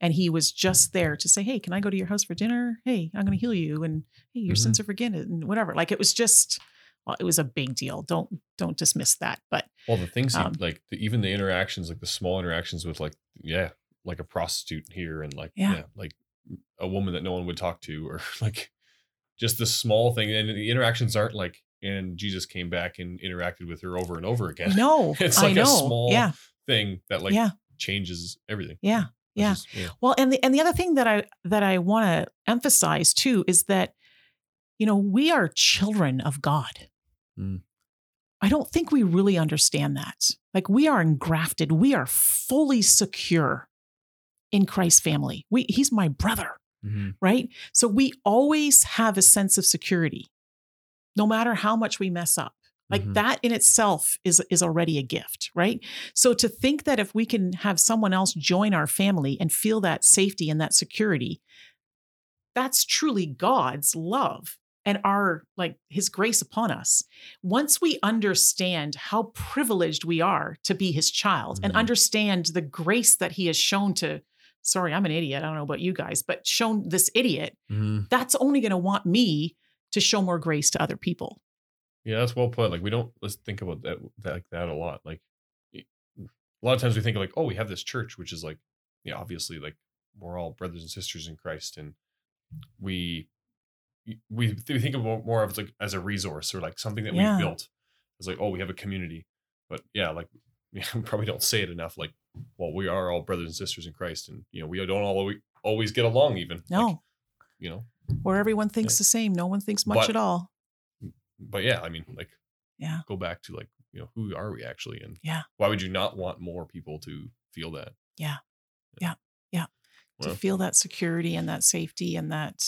and he was just there to say hey can i go to your house for dinner hey i'm going to heal you and hey your mm-hmm. sins are forgiven and whatever like it was just well, it was a big deal. Don't don't dismiss that. But well, the things um, he, like the, even the interactions, like the small interactions with like yeah, like a prostitute here and like yeah. yeah, like a woman that no one would talk to or like just the small thing. And the interactions aren't like and Jesus came back and interacted with her over and over again. No, it's like a small yeah. thing that like yeah. changes everything. Yeah. Yeah. Is, yeah. Well, and the and the other thing that I that I want to emphasize too is that you know, we are children of God. Mm. I don't think we really understand that. Like we are engrafted, we are fully secure in Christ's family. We, he's my brother, mm-hmm. right? So we always have a sense of security, no matter how much we mess up. Like mm-hmm. that in itself is, is already a gift, right? So to think that if we can have someone else join our family and feel that safety and that security, that's truly God's love and our like his grace upon us once we understand how privileged we are to be his child mm-hmm. and understand the grace that he has shown to sorry i'm an idiot i don't know about you guys but shown this idiot mm-hmm. that's only going to want me to show more grace to other people yeah that's well put like we don't let's think about that, that like that a lot like a lot of times we think like oh we have this church which is like yeah obviously like we're all brothers and sisters in christ and we we, we think of more of like as a resource or like something that yeah. we built. It's like, oh, we have a community. But yeah, like we probably don't say it enough. Like, well, we are all brothers and sisters in Christ, and you know, we don't all always get along. Even no, like, you know, where everyone thinks yeah. the same, no one thinks much but, at all. But yeah, I mean, like, yeah, go back to like, you know, who are we actually, and yeah, why would you not want more people to feel that? Yeah, yeah, yeah, yeah. to feel that security and that safety and that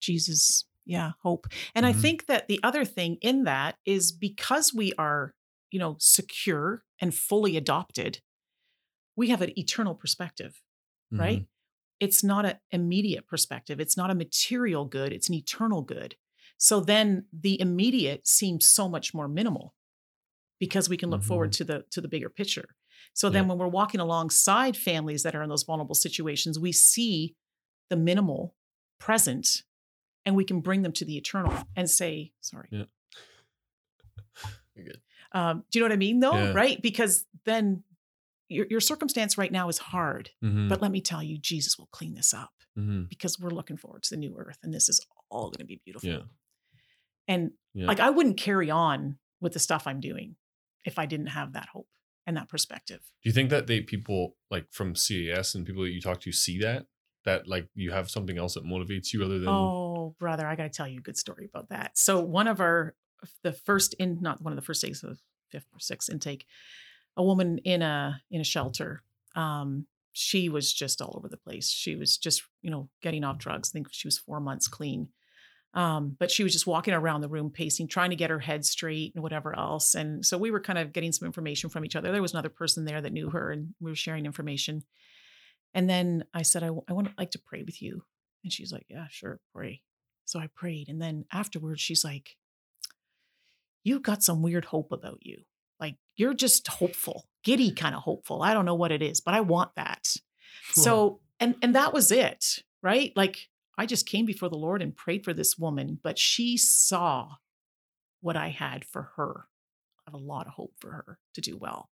Jesus yeah hope and mm-hmm. i think that the other thing in that is because we are you know secure and fully adopted we have an eternal perspective mm-hmm. right it's not an immediate perspective it's not a material good it's an eternal good so then the immediate seems so much more minimal because we can look mm-hmm. forward to the to the bigger picture so yeah. then when we're walking alongside families that are in those vulnerable situations we see the minimal present and we can bring them to the eternal and say, sorry. Yeah. You're good. Um, do you know what I mean though? Yeah. Right? Because then your, your circumstance right now is hard, mm-hmm. but let me tell you, Jesus will clean this up mm-hmm. because we're looking forward to the new earth and this is all going to be beautiful. Yeah. And yeah. like, I wouldn't carry on with the stuff I'm doing if I didn't have that hope and that perspective. Do you think that they people like from CAS and people that you talk to see that? that like you have something else that motivates you other than oh brother i gotta tell you a good story about that. So one of our the first in not one of the first days of fifth or sixth intake a woman in a in a shelter um she was just all over the place. She was just you know getting off drugs. I think she was four months clean. Um, but she was just walking around the room pacing trying to get her head straight and whatever else. And so we were kind of getting some information from each other. There was another person there that knew her and we were sharing information. And then I said, I, I want to like to pray with you. And she's like, Yeah, sure, pray. So I prayed. And then afterwards, she's like, You've got some weird hope about you. Like you're just hopeful, giddy kind of hopeful. I don't know what it is, but I want that. So, and and that was it, right? Like I just came before the Lord and prayed for this woman, but she saw what I had for her. I have a lot of hope for her to do well.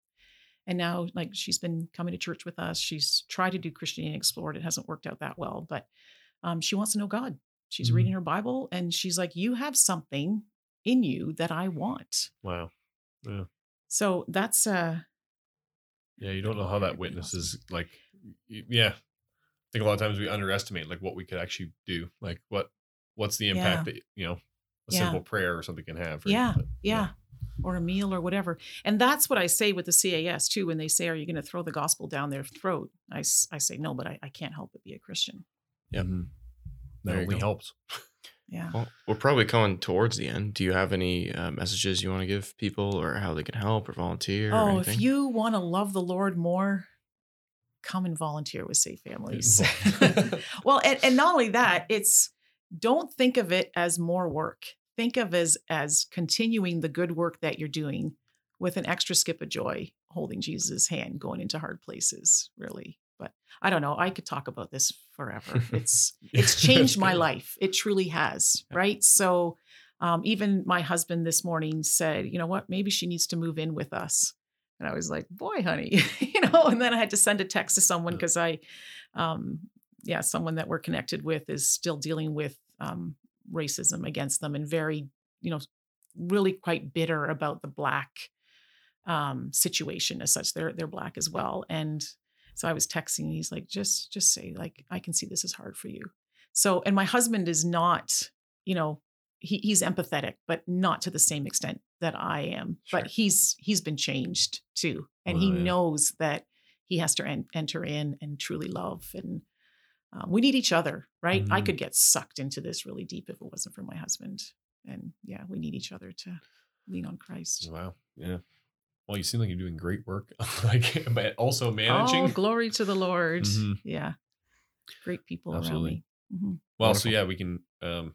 And now, like, she's been coming to church with us. She's tried to do Christianity Explored. It hasn't worked out that well, but um, she wants to know God. She's mm-hmm. reading her Bible and she's like, You have something in you that I want. Wow. Yeah. So that's uh Yeah, you don't know how that witness is like yeah. I think a lot of times we underestimate like what we could actually do. Like what what's the impact yeah. that you know a yeah. simple prayer or something can have. Right? Yeah. But, yeah. yeah or a meal or whatever. And that's what I say with the CAS too. When they say, Are you going to throw the gospel down their throat? I, I say, No, but I, I can't help but be a Christian. Yeah. Mm-hmm. That only helps. Yeah. Well, we're probably coming towards the end. Do you have any uh, messages you want to give people or how they can help or volunteer? Oh, or if you want to love the Lord more, come and volunteer with Safe Families. well, and, and not only that, it's don't think of it as more work think of as as continuing the good work that you're doing with an extra skip of joy holding jesus' hand going into hard places really but i don't know i could talk about this forever. It's it's changed my life it truly has right? So um, even my husband this morning said you know what? Maybe she needs to move in with us. And i was like boy honey you know and then i had to send a text to someone because i um, yeah someone that we're connected with is still dealing with um, racism against them and very, you know, really quite bitter about the black um, situation as such. They're they're black as well, and so I was texting. He's like, just just say like, I can see this is hard for you. So, and my husband is not, you know, he, he's empathetic, but not to the same extent that I am. Sure. But he's he's been changed too, and oh, he yeah. knows that he has to en- enter in and truly love and um, we need each other, right? Mm-hmm. I could get sucked into this really deep if it wasn't for my husband. And yeah, we need each other to lean on Christ. Wow. Yeah. Well, you seem like you're doing great work, like, but also managing. Oh, glory to the Lord. Mm-hmm. Yeah. Great people Absolutely. around me. Mm-hmm. Well, Wonderful. so yeah, we can, um,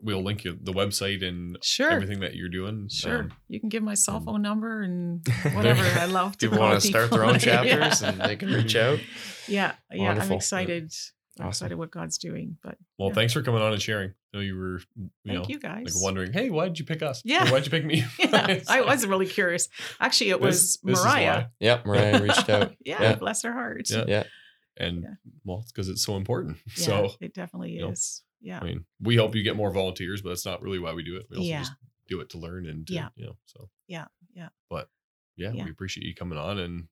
we'll link you the website and sure. everything that you're doing. Sure. Um, you can give my cell phone number and whatever. I love to people want to start their own chapters yeah. and they can reach out. Yeah. Yeah. Wonderful. I'm excited. I'm excited what God's doing. But well, yeah. thanks for coming on and sharing. I know you were, you Thank know, you guys. like wondering, hey, why did you pick us? Yeah, or why'd you pick me? yeah, I was really curious. Actually, it was Mariah. yep, Mariah reached out. yeah, yeah, bless her heart. Yeah, yeah. and yeah. well, it's because it's so important. so it definitely is. Know, yeah, I mean, we hope you get more volunteers, but that's not really why we do it. We also just do it to learn and to, yeah, you know, so yeah, yeah. But yeah, we appreciate you coming on and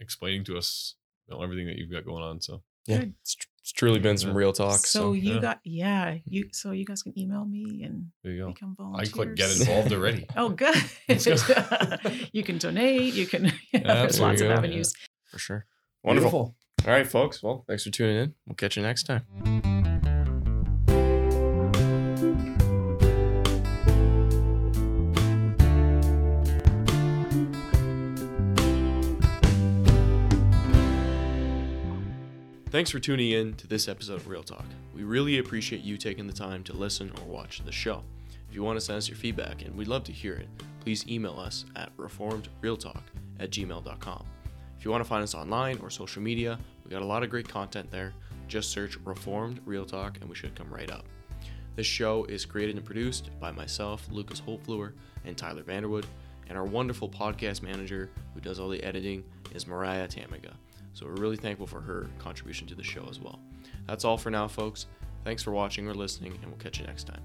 explaining to us you know, everything that you've got going on. So yeah, it's, it's, truly been some real talk. So, so you yeah. got yeah, mm-hmm. you so you guys can email me and you become volunteers. I click get involved already. oh, good. you can donate. You can. Yeah, there's lots of avenues yeah. for sure. Wonderful. Beautiful. All right, folks. Well, thanks for tuning in. We'll catch you next time. Thanks for tuning in to this episode of Real Talk. We really appreciate you taking the time to listen or watch the show. If you want to send us your feedback, and we'd love to hear it, please email us at reformedrealtalk at gmail.com. If you want to find us online or social media, we got a lot of great content there. Just search Reformed Real Talk and we should come right up. This show is created and produced by myself, Lucas Holtfluer, and Tyler Vanderwood, and our wonderful podcast manager who does all the editing is Mariah Tamiga. So we're really thankful for her contribution to the show as well. That's all for now, folks. Thanks for watching or listening, and we'll catch you next time.